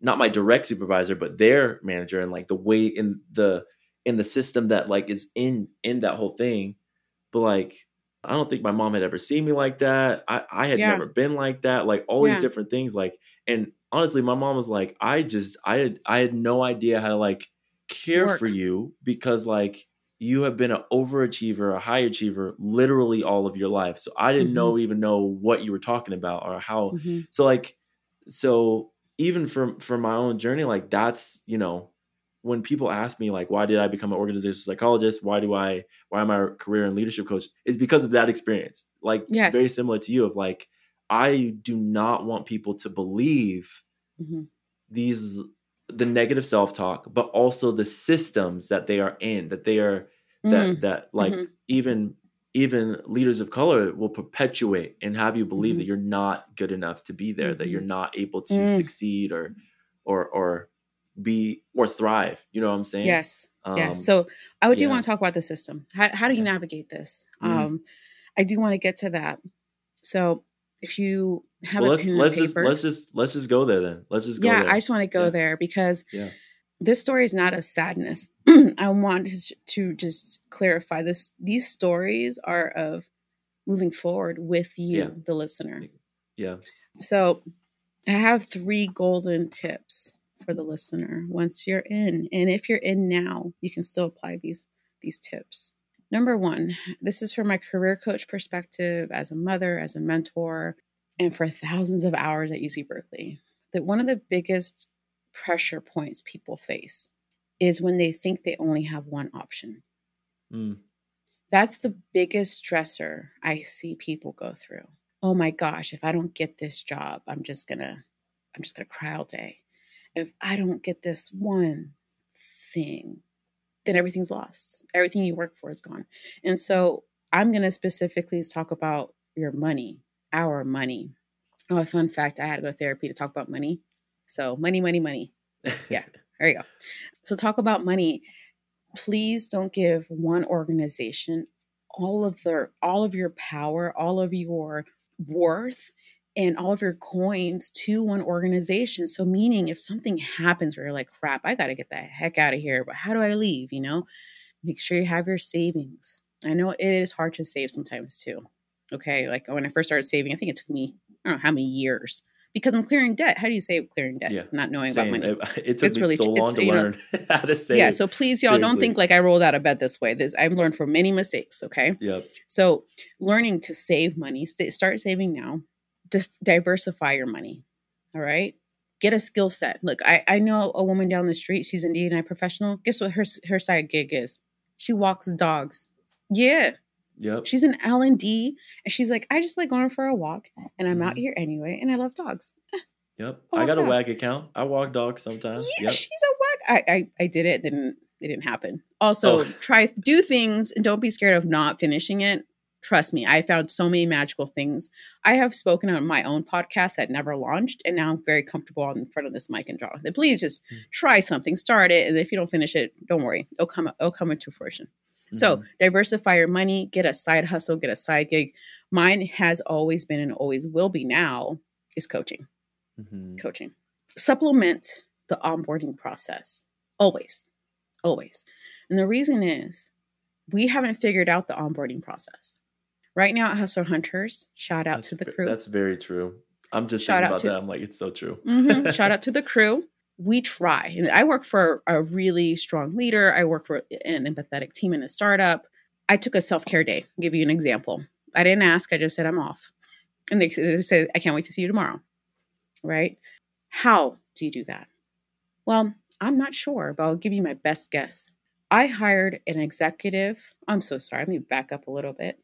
not my direct supervisor, but their manager and like the way in the in the system that like is in in that whole thing. But like I don't think my mom had ever seen me like that. I, I had yeah. never been like that. Like all yeah. these different things. Like, and honestly, my mom was like, I just, I had, I had no idea how to like care Work. for you because like you have been an overachiever, a high achiever, literally all of your life. So I didn't mm-hmm. know even know what you were talking about or how. Mm-hmm. So like, so even from from my own journey, like that's you know when people ask me like why did i become an organizational psychologist why do i why am i a career and leadership coach is because of that experience like yes. very similar to you of like i do not want people to believe mm-hmm. these the negative self-talk but also the systems that they are in that they are that mm that like mm-hmm. even even leaders of color will perpetuate and have you believe mm-hmm. that you're not good enough to be there that you're mm-hmm. not able to mm. succeed or or or be or thrive. You know what I'm saying? Yes. Um, yes. So I do yeah. want to talk about the system. How, how do you yeah. navigate this? Mm-hmm. Um, I do want to get to that. So if you have well, let's let's just let's just let's just go there then. Let's just go yeah. There. I just want to go yeah. there because yeah. this story is not a sadness. (clears throat) I want to just clarify this. These stories are of moving forward with you, the listener. Yeah. So I have three golden tips for the listener once you're in. And if you're in now, you can still apply these these tips. Number 1, this is from my career coach perspective as a mother, as a mentor, and for thousands of hours at UC Berkeley. That one of the biggest pressure points people face is when they think they only have one option. Mm. That's the biggest stressor I see people go through. Oh my gosh, if I don't get this job, I'm just to I'm just to cry all day if I don't get this one thing, then everything's lost. Everything you work for is gone. And so I'm going to specifically talk about your money, our money. Oh, a fun fact I had to go to therapy to talk about money. So, money, money, money. (laughs) Yeah, there you go. So, talk about money. Please don't give one organization all of their all of your power, all of your worth and all of your coins to one organization. So, meaning if something happens where you're like, crap, I got to get the heck out of here, but how do I leave? You know, make sure you have your savings. I know it is hard to save sometimes too. Okay. Like when I first started saving, I think it took me, I don't know how many years because I'm clearing debt. How do you save clearing debt? Yeah. Not knowing Same. about money. It, (laughs) it took It's me really- so long to you know- learn (laughs) how to save. yeah. So please, y'all don't think like I rolled out of bed this way. This I've learned from many mistakes. Okay. Yep. So, learning to save money, st- start saving now, Di- diversify your money. All right. Get a skill set. Look, I, I know a woman down the street. She's an D&I professional. Guess what her, her side gig is? She walks dogs. Yeah. Yep. She's an L&D. And she's like, I just like going for a walk and I'm out Mhm. here anyway. And I love dogs. Yep. I I got a wag account. I walk dogs sometimes. Yeah, Yep. she's a wag. I, I, I did it. Didn't, it didn't happen. Also, Oh. try, do things and don't be scared of not finishing it. Trust me, I found so many magical things. I have spoken on my own podcast that never launched, and now I'm very comfortable in front of this mic and Jonathan. Please just Mm. try something, start it, and if you don't finish it, don't worry, it'll come it'll come into fruition. So Mhm. diversify your money, get a side hustle, get a side gig. Mine has always been and always will be now is coaching. Mhm. Coaching. Supplement the onboarding process. Always. Always. And the reason is we haven't figured out the onboarding process. Right now at Hustle Hunters, shout out That's to the crew. That's very true. I'm just Shout thinking out about to- that. I'm like, it's so true. Mhm. (laughs) Shout out to the crew. We try. And I work for a really strong leader. I work for an empathetic team in a startup. I took a self care day. I'll give you an example. I didn't ask, I just said I'm off. And they they said, I can't wait to see you tomorrow. Right? How do you do that? Well, I'm not sure, but I'll give you my best guess. I hired an executive. I'm so sorry. Let me back up a little bit.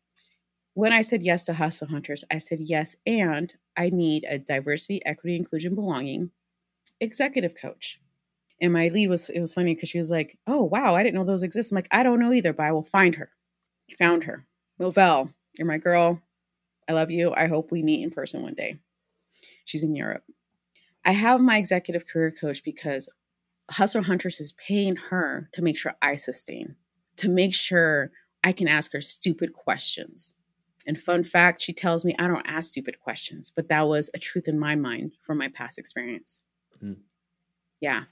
When I said yes to Hustle Hunters, I said yes, and I need a diversity, equity, inclusion, belonging executive coach. And my lead was, it was funny because she was like, Oh, wow, I didn't know those exist. I'm like, I don't know either, but I will find her. Found her. Movelle, you're my girl. I love you. I hope we meet in person one day. She's in Europe. I have my executive career coach because Hustle Hunters is paying her to make sure I sustain, to make sure I can ask her stupid questions. And fun fact, she tells me I don't ask stupid questions, but that was a truth in my mind from my past experience. Mm. Yeah.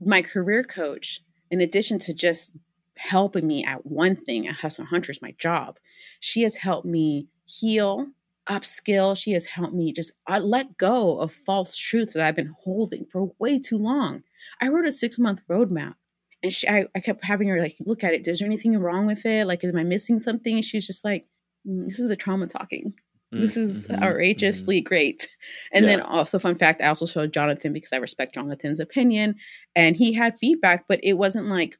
My career coach, in addition to just helping me at one thing at Hustle Hunters, my job, she has helped me heal, upskill. She has helped me just uh, let go of false truths that I've been holding for way too long. I wrote a six month roadmap. And she, I, I kept having her like look at it. Is there anything wrong with it? Like, am I missing something? And she was just like, "Mm, "This is the trauma talking. This is Mhm, outrageously great." And then also, fun fact, I also showed Jonathan because I respect Jonathan's opinion, and he had feedback, but it wasn't like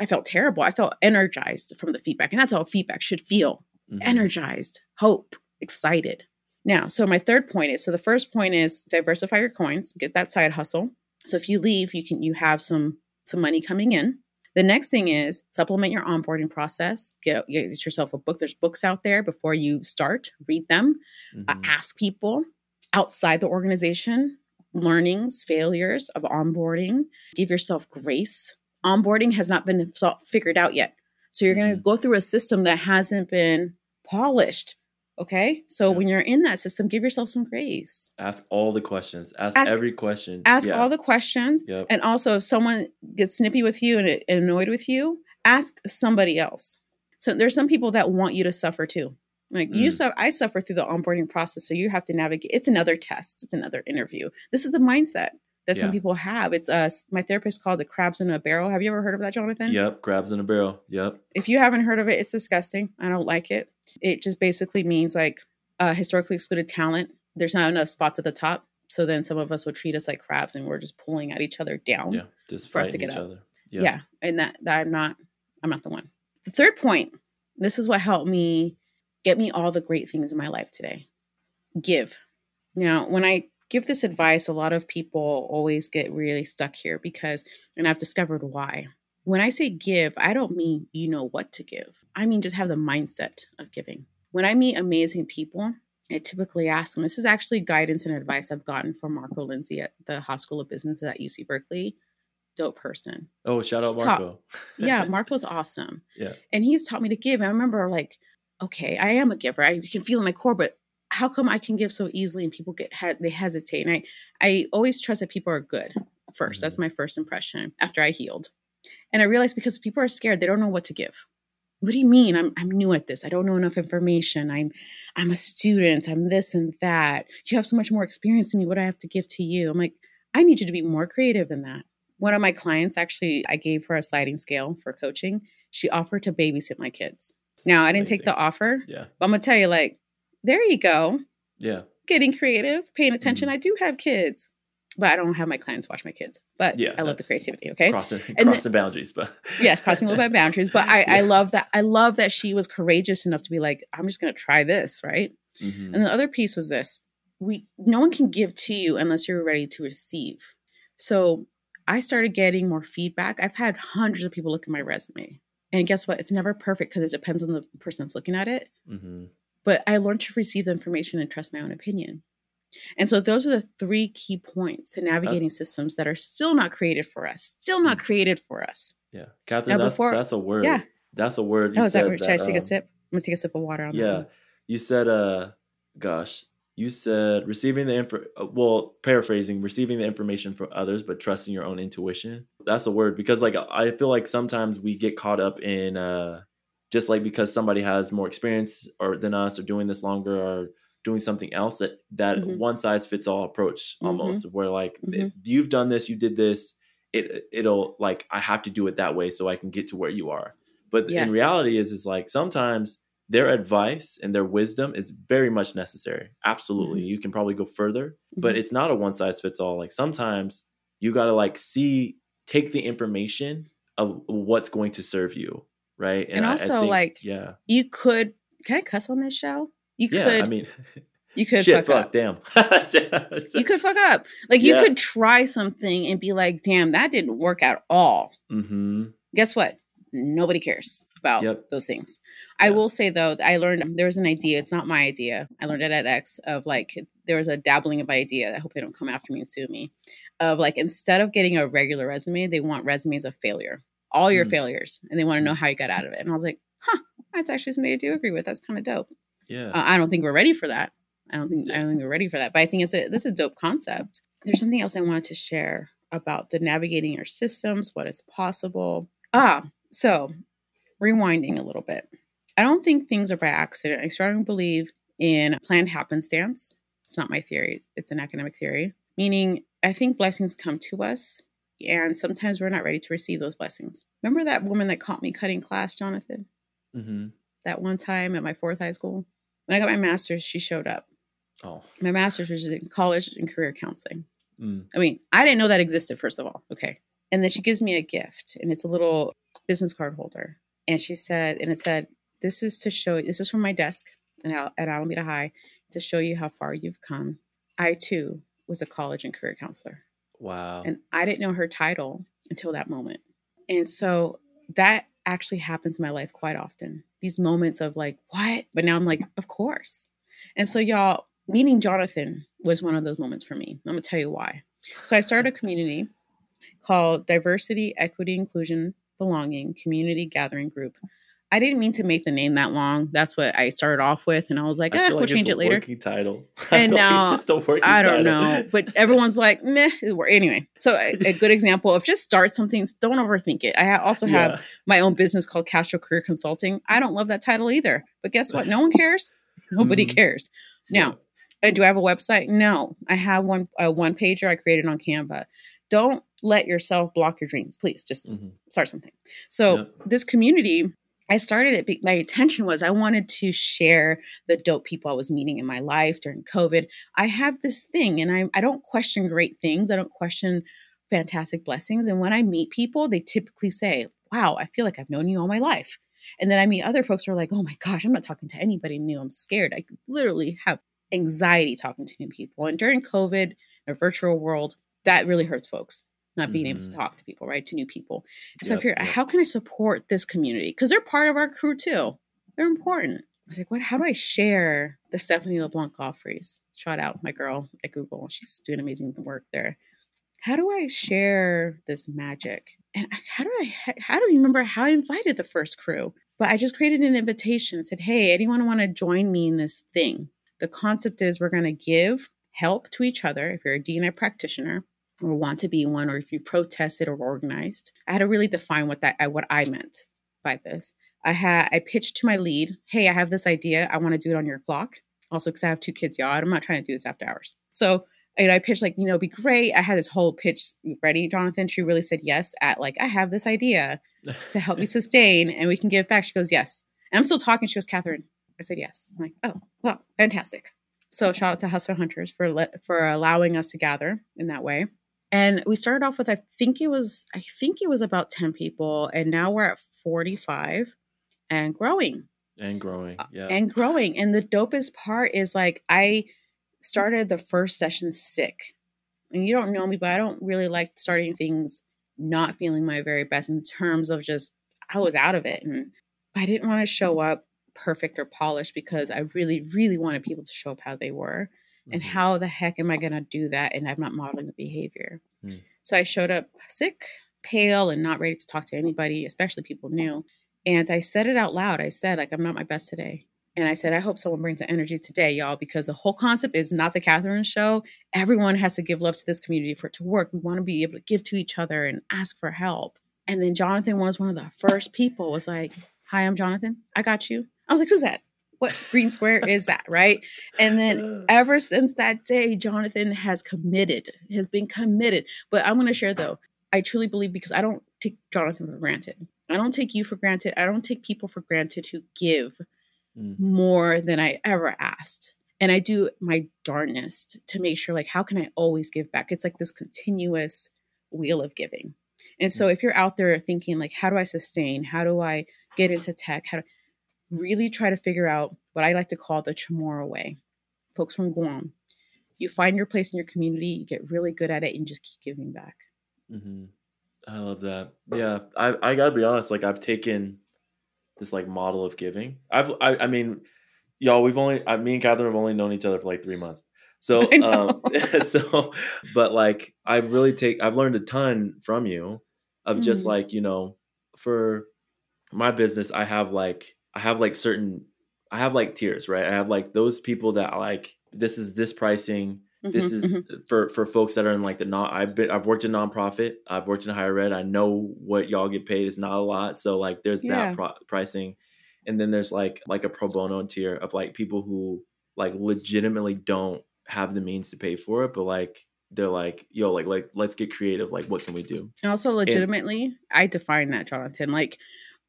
I felt terrible. I felt energized from the feedback, and that's how feedback should feel: mhm, mhm. energized, hope, excited. Now, so my third point is: so the first point is diversify your coins, get that side hustle. So if you leave, you can you have some some money coming in. The next thing is supplement your onboarding process. Get, get yourself a book. There's books out there before you start. Read them. Uh, Mhm. ask people outside the organization learnings, failures of onboarding. Give yourself grace. Onboarding has not been figured out yet. So you're going to go through a system that hasn't been polished. Okay. So Yeah. when you're in that system, give yourself some grace. Ask all the questions. Ask, Ask- every question. Ask Yeah. all the questions. Yep. And also, if someone gets snippy with you and, and annoyed with you, ask somebody else. So there's some people that want you to suffer too. Like you, Mm. so I suffer through the onboarding process, so you have to navigate. It's another test. It's another interview. This is the mindset that some people have. It's us. My therapist called the crabs in a barrel. Have you ever heard of that, Jonathan? Yep. Crabs in a barrel. Yep. If you haven't heard of it, it's disgusting. I don't like it. It just basically means like uh, historically excluded talent. There's not enough spots at the top, so then some of us will treat us like crabs, and we're just pulling at each other down. Yeah. Just for us to get each up. other. yeah. and that, that i'm not i'm not the one the third point this is what helped me get me all the great things in my life today give now when i give this advice a lot of people always get really stuck here because and i've discovered why when i say give i don't mean you know what to give i mean just have the mindset of giving when i meet amazing people I typically ask them. This is actually guidance and advice I've gotten from Marco Lindsay at the Haas School of Business at UC Berkeley. Dope person Oh, shout out. Marco. (laughs) yeah, Mark was awesome. Yeah. And he's taught me to give. And I remember like, okay, I am a giver. I can feel in my core, but how come I can give so easily and people get they hesitate? And I I always trust that people are good 1st mm-hmm. That's my first impression after I healed. And I realized because people are scared, they don't know what to give. What do you mean? I'm I'm new at this. I don't know enough information. I'm I'm a student. I'm this and that. You have so much more experience than me. What do I have to give to you? I'm like, I need you to be more creative than that. One of my clients actually, I gave her a sliding scale for coaching. She offered to babysit my kids. Now I didn't Amazing. take the offer. Yeah. But I'm gonna tell you, like, there you go. Yeah. Getting creative, paying attention. Mm-hmm. I do have kids but I don't have my clients watch my kids. But yeah, I love the creativity. Okay, crossing and crossing the, boundaries, but (laughs) yes, crossing a little bit (laughs) boundaries. But I, yeah. I love that. I love that she was courageous enough to be like, I'm just going to try this, right? Mm-hmm. And the other piece was this: we no one can give to you unless you're ready to receive. So I started getting more feedback. I've had hundreds of people look at my resume, and guess what? It's never perfect because it depends on the person that's looking at it. Mm-hmm. But I learned to receive the information and trust my own opinion. And so those are the three key points to navigating systems that are still not created for us, still not mm. created for us. Yeah. Catherine, that's, before, that's a word. Yeah. That's a word. You oh, is that word? Should that, I take um, a sip? I'm going to take a sip of water on yeah, that. Yeah. You said, uh, gosh, you said receiving the info, uh, well, paraphrasing, receiving the information from others, but trusting your own intuition. That's a word because, like, I feel like sometimes we get caught up in, uh, just like because somebody has more experience or than us or doing this longer or doing something else that that mm-hmm. one size fits all approach mm-hmm. almost mm-hmm. where like mm-hmm. you've done this you did this it it'll like i have to do it that way so i can get to where you are but yes. in reality is is like sometimes their advice and their wisdom is very much necessary absolutely mm-hmm. you can probably go further but mm-hmm. it's not a one size fits all like sometimes you got to like see take the information of what's going to serve you right and, and also I, I think, like yeah you could can i cuss on this show you yeah, could. I mean, (laughs) you could shit, fuck, fuck up. Damn. (laughs) you could fuck up. Like you yeah. could try something and be like, "Damn, that didn't work at all." Mm-hmm. Guess what? Nobody cares about yep. those things. Yeah. I will say though, I learned there was an idea. It's not my idea. I learned it at X of like there was a dabbling of idea. I hope they don't come after me and sue me. Of like instead of getting a regular resume, they want resumes of failure, all your mm. failures, and they want to know how you got out of it. And I was like, huh, that's actually something I do agree with. That's kind of dope. Yeah. Uh, I don't think we're ready for that. I don't think I don't think we're ready for that. But I think it's a this is a dope concept. There's something else I wanted to share about the navigating your systems, what is possible. Ah, so rewinding a little bit. I don't think things are by accident. I strongly believe in planned happenstance. It's not my theory, it's an academic theory. Meaning, I think blessings come to us, and sometimes we're not ready to receive those blessings. Remember that woman that caught me cutting class, Jonathan? Mm-hmm. That one time at my fourth high school? When I got my master's, she showed up. Oh. My master's was in college and career counseling. Mm. I mean, I didn't know that existed, first of all. Okay. And then she gives me a gift, and it's a little business card holder. And she said, and it said, This is to show, this is from my desk at, at Alameda High to show you how far you've come. I too was a college and career counselor. Wow. And I didn't know her title until that moment. And so that actually happens in my life quite often. These moments of like, what? But now I'm like, of course. And so, y'all, meeting Jonathan was one of those moments for me. I'm gonna tell you why. So, I started a community called Diversity, Equity, Inclusion, Belonging Community Gathering Group. I didn't mean to make the name that long. That's what I started off with, and I was like, eh, we'll change it later. Working title. (laughs) And now like I don't title. know, but (laughs) everyone's like, meh. Anyway, so a, a, good (laughs) example of just start something. Don't overthink it. I also have yeah. my own business called Castro Career Consulting. I don't love that title either, but guess what? No one cares. Nobody mm-hmm. cares. Now, yeah. Uh, do I have a website? No, I have one a one pager I created on Canva. Don't let yourself block your dreams, please. Just mm-hmm. start something. So yeah. this community I started it. My intention was I wanted to share the dope people I was meeting in my life during COVID. I have this thing, and I, I don't question great things. I don't question fantastic blessings. And when I meet people, they typically say, Wow, I feel like I've known you all my life. And then I meet other folks who are like, Oh my gosh, I'm not talking to anybody new. I'm scared. I literally have anxiety talking to new people. And during COVID, in a virtual world, that really hurts folks not being mm-hmm. able to mm-hmm. talk to people, right? To new people. So yep, I figured, yep. how can I support this community? Because they're part of our crew too. They're important. I was like, what? How do I share the Stephanie LeBlanc Godfreys? Shout out my girl at Google. She's doing amazing work there. How do I share this magic? And how do I? How do I remember how I invited the first crew? But I just created an invitation. Said, hey, anyone want to join me in this thing? The concept is we're going to give help to each other if you're a DNI practitioner or want to be one, or if you protested or organized. I had to really define what that what I meant by this. I had I pitched to my lead, hey, I have this idea. I want to do it on your clock. Also, because I have two kids, y'all. I'm not trying to do this after hours. So and I pitched like, you know, it'd be great. I had this whole pitch ready, Jonathan. She really said yes at like, I have this idea (laughs) to help me sustain and we can give back. She goes, yes. And I'm still talking. She goes, Catherine. I said yes. I'm like, oh, well, fantastic. So shout out to Hustle Hunters for le- for allowing us to gather in that way. And we started off with I think it was I think it was about 10 people and now we're at 45 and growing. And growing. Uh, yeah. And growing. And the dopest part is like I started the first session sick. And you don't know me, but I don't really like starting things not feeling my very best in terms of just I was out of it and I didn't want to show up perfect or polished because I really, really wanted people to show up how they were. Mm-hmm. And how the heck am I going to do that? And I'm not modeling the behavior. Mm. So I showed up sick, pale, and not ready to talk to anybody, especially people new. And I said it out loud. I said, like, I'm not my best today. And I said, I hope someone brings the energy today, y'all, because the whole concept is not the Catherine show. Everyone has to give love to this community for it to work. We want to be able to give to each other and ask for help. And then Jonathan was one of the first people was like, Hi, I'm Jonathan. I got you. I was like, Who's that? What green square is that? Right. And then ever since that day, Jonathan has committed, has been committed. But I'm going to share though, I truly believe because I don't take Jonathan for granted. I don't take you for granted. I don't take people for granted who give mm. more than I ever asked. And I do my darnest to make sure, like, how can I always give back? It's like this continuous wheel of giving. And so, mm. if you're out there thinking, like, how do I sustain? How do I get into tech? How to really try to figure out what I like to call the Chamorro way. Folks from Guam, you find your place in your community, you get really good at it, and just keep giving back. Mm-hmm. I love that. Yeah, I I gotta be honest. Like, I've taken this like model of giving. I've I, I mean, y'all, we've only I, me and Catherine have only known each other for like three months. So (laughs) um (laughs) so but like I've really take I've learned a ton from you of just mm-hmm. like, you know, for my business, I have like I have like certain I have like tiers, right? I have like those people that like this is this pricing Mm-hmm, this is mm-hmm. for for folks that are in like the non. I've been I've worked in nonprofit. I've worked in higher ed. I know what y'all get paid is not a lot. So like there's yeah. that pro- pricing, and then there's like like a pro bono tier of like people who like legitimately don't have the means to pay for it, but like they're like yo like like let's get creative. Like what can we do? And also legitimately, and, I define that Jonathan. Like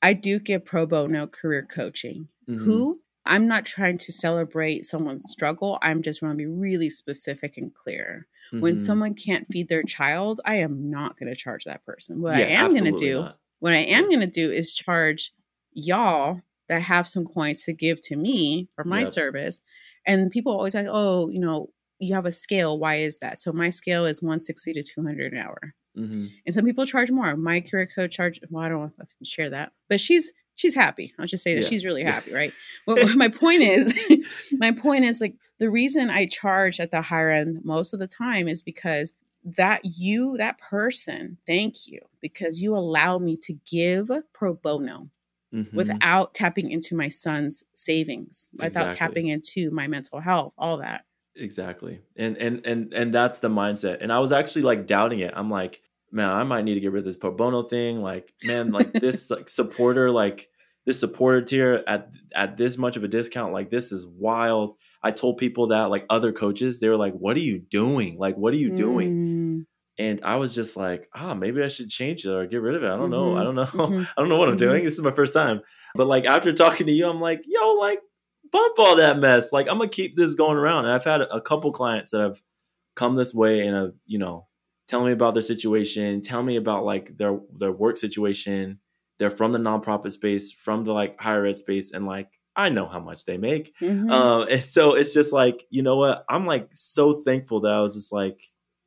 I do give pro bono career coaching. Mm-hmm. Who I'm not trying to celebrate someone's struggle. I'm just want to be really specific and clear. Mm-hmm. When someone can't feed their child, I am not going to charge that person. What yeah, I am going to do, not. what I am going to do is charge y'all that have some coins to give to me for my yep. service. And people always like, oh, you know, you have a scale. Why is that? So my scale is 160 to 200 an hour. Mm-hmm. And some people charge more. My career coach charge. Well, I don't know if I can share that, but she's she's happy. I'll just say that yeah. she's really happy, right? well, my point is, (laughs) (laughs) my point is like the reason I charge at the higher end most of the time is because that you, that person, thank you because you allow me to give pro bono. Mm-hmm. Without tapping into my son's savings, without tapping into my mental health, all that exactly and and and and that's the mindset and i was actually like doubting it i'm like man, I might need to get rid of this pro bono thing. Like, man, like this like supporter, like this supporter tier at at this much of a discount, like this is wild. I told people that, like other coaches, they were like, "What are you doing? Like, what are you doing?" Mm. And I was just like, "Ah, oh, maybe I should change it or get rid of it. I don't mm-hmm. know. I don't know. (laughs) Mm-hmm. I don't know what I'm mm-hmm. doing. This is my first time." But like after talking to you, I'm like, "Yo, like bump all that mess. Like I'm gonna keep this going around." And I've had a couple clients that have come this way and have, you know, tell me about their situation tell me about like their their work situation they're from the nonprofit space from the like higher ed space and like i know how much they make mm-hmm. um and so it's just like you know what i'm like so thankful that i was just like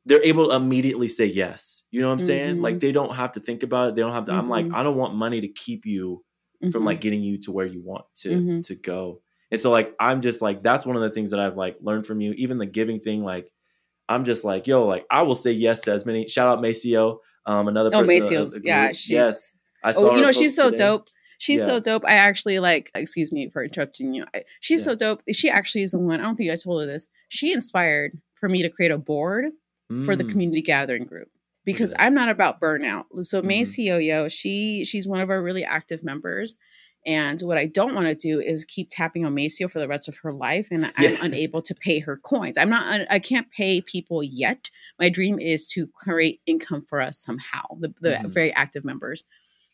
they're able to immediately say yes you know what i'm mm-hmm. saying like they don't have to think about it they don't have to mm-hmm. i'm like mm-hmm. i don't want money to keep you from like mm-hmm. getting you to where you want to mm-hmm. to go and so like i'm just like that's one of the things that i've like learned from you even the giving thing like I'm just like, yo, like I will say yes to as many. Shout out Maceo, um, another oh, person. Oh, Maceo's, yeah, she's yes. I saw oh, you know, she's so today. dope. She's Yeah. so dope. I actually like, excuse me for interrupting you. I, she's Yeah. so dope. She actually is the one, I don't think I told her this. She inspired for me to create a board for the Mm, community gathering group because. I'm not about burnout. So Mhm. Maceo, she she's one of our really active members. And what I don't want to do is keep tapping on Maceo for the rest of her life, and I'm Yeah. unable to pay her coins. I'm not. I can't pay people yet. My dream is to create income for us somehow. The, the Mhm. very active members.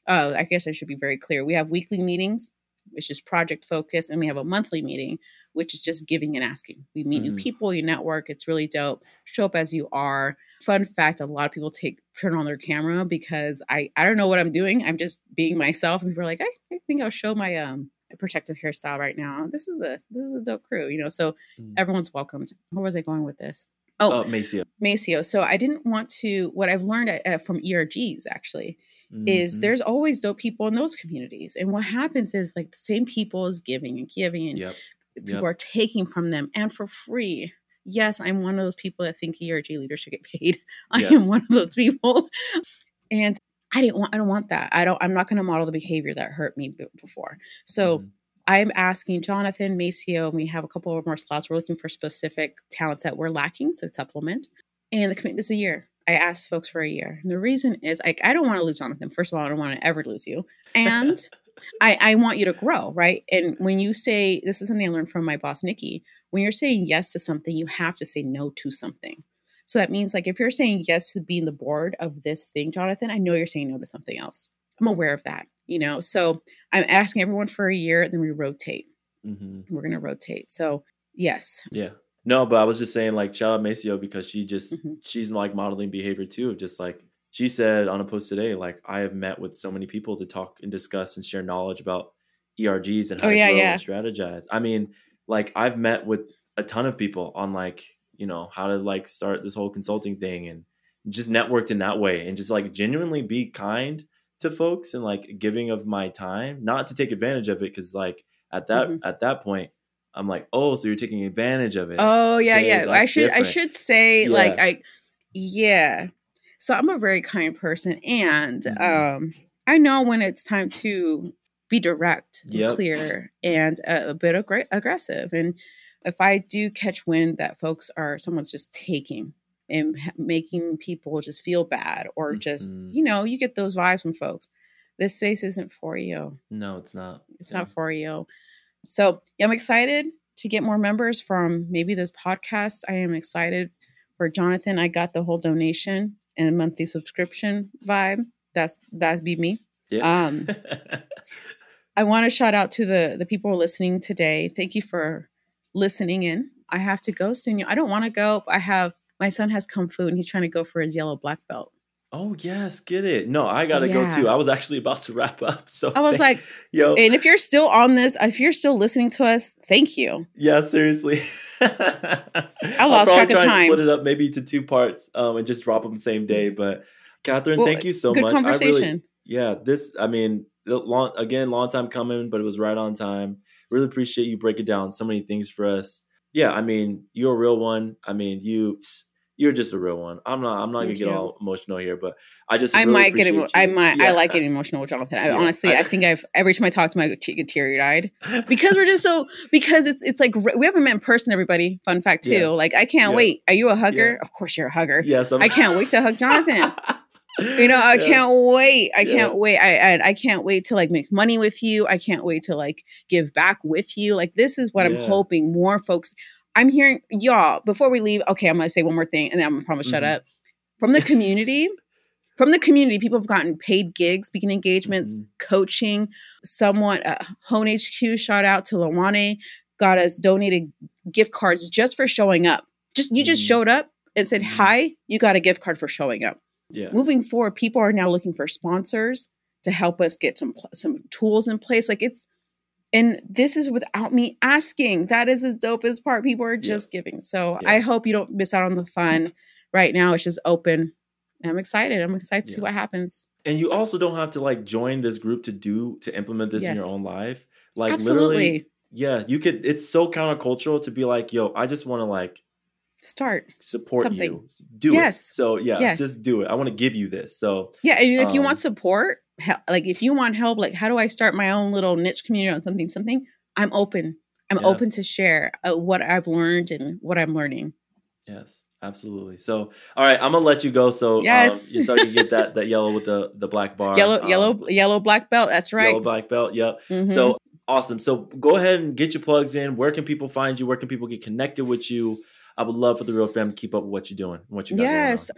Uh, I guess I should be very clear. We have weekly meetings, which is project focused, and we have a monthly meeting, which is just giving and asking. We meet new Mhm. people, you network. It's really dope. Show up as you are. Fun fact: a lot of people take turn on their camera because I I don't know what I'm doing. I'm just being myself, and people are like, I, I think I'll show my um protective hairstyle right now. This is a this is a dope crew, you know. So Mm. everyone's welcomed. Where was I going with this? Oh, Oh, Maceo. Maceo. So I didn't want to. What I've learned uh, from ERGs actually is Mhm. there's always dope people in those communities, and what happens is like the same people is giving and giving, and Yep. people Yep. are taking from them and for free. Yes, I'm one of those people that think ERG leaders should get paid. (laughs) I Yes. am one of those people, (laughs) and I didn't want. I don't want that. I don't. I'm not going to model the behavior that hurt me before. So. Mhm. I'm asking Jonathan Maceo. and We have a couple of more slots. We're looking for specific talents that we're lacking, so supplement. And the commitment is a year. I asked folks for a year. And the reason is I, I don't want to lose Jonathan. First of all, I don't want to ever lose you. And (laughs) I, I want you to grow, right? And when you say, this is something I learned from my boss, Nikki, when you're saying yes to something, you have to say no to something. So that means like if you're saying yes to being the board of this thing, Jonathan, I know you're saying no to something else. I'm aware of that, you know? So I'm asking everyone for a year, and then we rotate. Mhm. We're going to rotate. So yes. Yeah. No, but I was just saying, like, shout out Maceo because she just Mhm. she's like modeling behavior too. Of Just like she said on a post today, like I have met with so many people to talk and discuss and share knowledge about ERGs and how Oh, to yeah, grow yeah. and strategize. I mean, like I've met with a ton of people on like you know how to like start this whole consulting thing and just networked in that way and just like genuinely be kind to folks and like giving of my time, not to take advantage of it because like at that Mhm. at that point. I'm like, oh, so you're taking advantage of it. Oh yeah, Okay, yeah. I should I should say like I yeah. So I'm a very kind person and Mhm. um I know when it's time to be direct and Yep. clear and a, a bit aggra- aggressive and if I do catch wind that folks are someone's just taking and making people just feel bad or just Mhm. you know you get those vibes from folks this space isn't for you No, it's not. it's Yeah. not for you. So I'm excited to get more members from maybe this podcast. I am excited for Jonathan. I got the whole donation and monthly subscription vibe. That's that'd be me. Yeah. Um, (laughs) I want to shout out to the the people who are listening today. Thank you for listening in. I have to go soon. I don't want to go. I have my son has kung fu and he's trying to go for his yellow black belt. oh yes, get it. No, I gotta go too. I was actually about to wrap up. So I was thank- like, (laughs) yo, and if you're still on this, if you're still listening to us, thank you. yeah, seriously. (laughs) I lost track of time. split it up maybe to two parts, um, and just drop them the same day. But Catherine, Well, thank you so Good much. I conversation. really, yeah, this. I mean, long again, long time coming, but it was right on time. Really appreciate you breaking down so many things for us. Yeah, I mean, you're a real one. I mean, you. You're just a real one. I'm not. I'm not gonna Thank get all emotional here, but I just. I really might get emo- I you. might I like getting emotional with Jonathan. I, Yeah, honestly, I- I, think I've every time I talk to him, I get teary eyed (laughs) because we're just so because it's it's like we haven't met in person. Everybody, fun fact too. Yeah. Like I can't Yeah. wait. Are you a hugger? Yeah. Of course you're a hugger. yes, I'm, I can't wait to hug (laughs) Jonathan. You know, I (laughs) Yeah. can't wait. I Yeah. can't wait. I, I I can't wait to like make money with you. I can't wait to like give back with you. Like this is what I'm hoping more folks. I'm hearing y'all before we leave. Okay, I'm gonna say one more thing, and then I'm gonna promise shut Mhm. up. From the community, (laughs) from the community, people have gotten paid gigs, speaking engagements, Mhm. coaching. Someone, uh, Hone HQ, shout out to Lawane, got us donated gift cards just for showing up. Just you just Mhm. showed up and said Mhm. hi. You got a gift card for showing up Yeah. moving forward people are now looking for sponsors to help us get some some tools in place like it's and this is without me asking. That is the dopest part people are just giving. So Yeah. i hope you don't miss out on the fun right now. It's just open. I'm excited. I'm excited to see what happens. And you also don't have to like join this group to do to implement this in your own life. Like absolutely. Literally, yeah, you could. It's so countercultural to be like, yo, I just want to like start support Something. you. Do Yes. it. So yeah, Yes. just do it. I want to give you this. So yeah and if you Um, want support like if you want help, like how do I start my own little niche community on something, something, I'm open. I'm yeah. open to share uh, what I've learned and what I'm learning. Yes, absolutely. So, all right, I'm gonna let you go. So, um, yes, um, so you get that that yellow with the the black (laughs) bar, yellow, um, yellow, yellow black belt. That's right. Yellow black belt. Yep. Mm-hmm. So awesome. So go ahead and get your plugs in. Where can people find you? Where can people get connected with you? I would love for the real fam to keep up with what you're doing. What you got yes,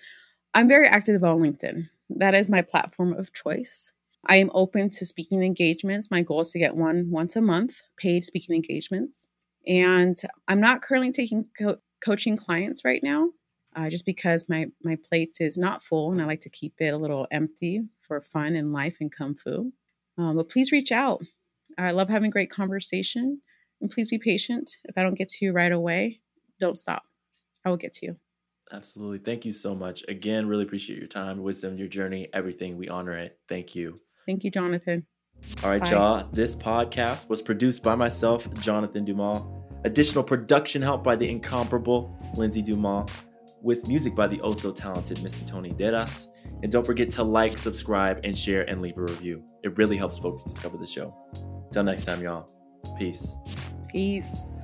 I'm very active on LinkedIn. That is my platform of choice. I am open to speaking engagements. My goal is to get one once a month, paid speaking engagements. And I'm not currently taking co- coaching clients right now, uh, just because my my plate is not full, and I like to keep it a little empty for fun and life and kung fu. Um, but please reach out. I love having great conversation, and please be patient. If I don't get to you right away, don't stop. I will get to you. Absolutely. Thank you so much. Again, really appreciate your time, wisdom, your journey, everything. We honor it. Thank you. Thank you, Jonathan. All right, Bye. y'all. This podcast was produced by myself, Jonathan Dumas. Additional production help by the incomparable Lindsay Dumas, with music by the also oh talented Mr. Tony Deras. And don't forget to like, subscribe, and share and leave a review. It really helps folks discover the show. Till next time, y'all. Peace. Peace.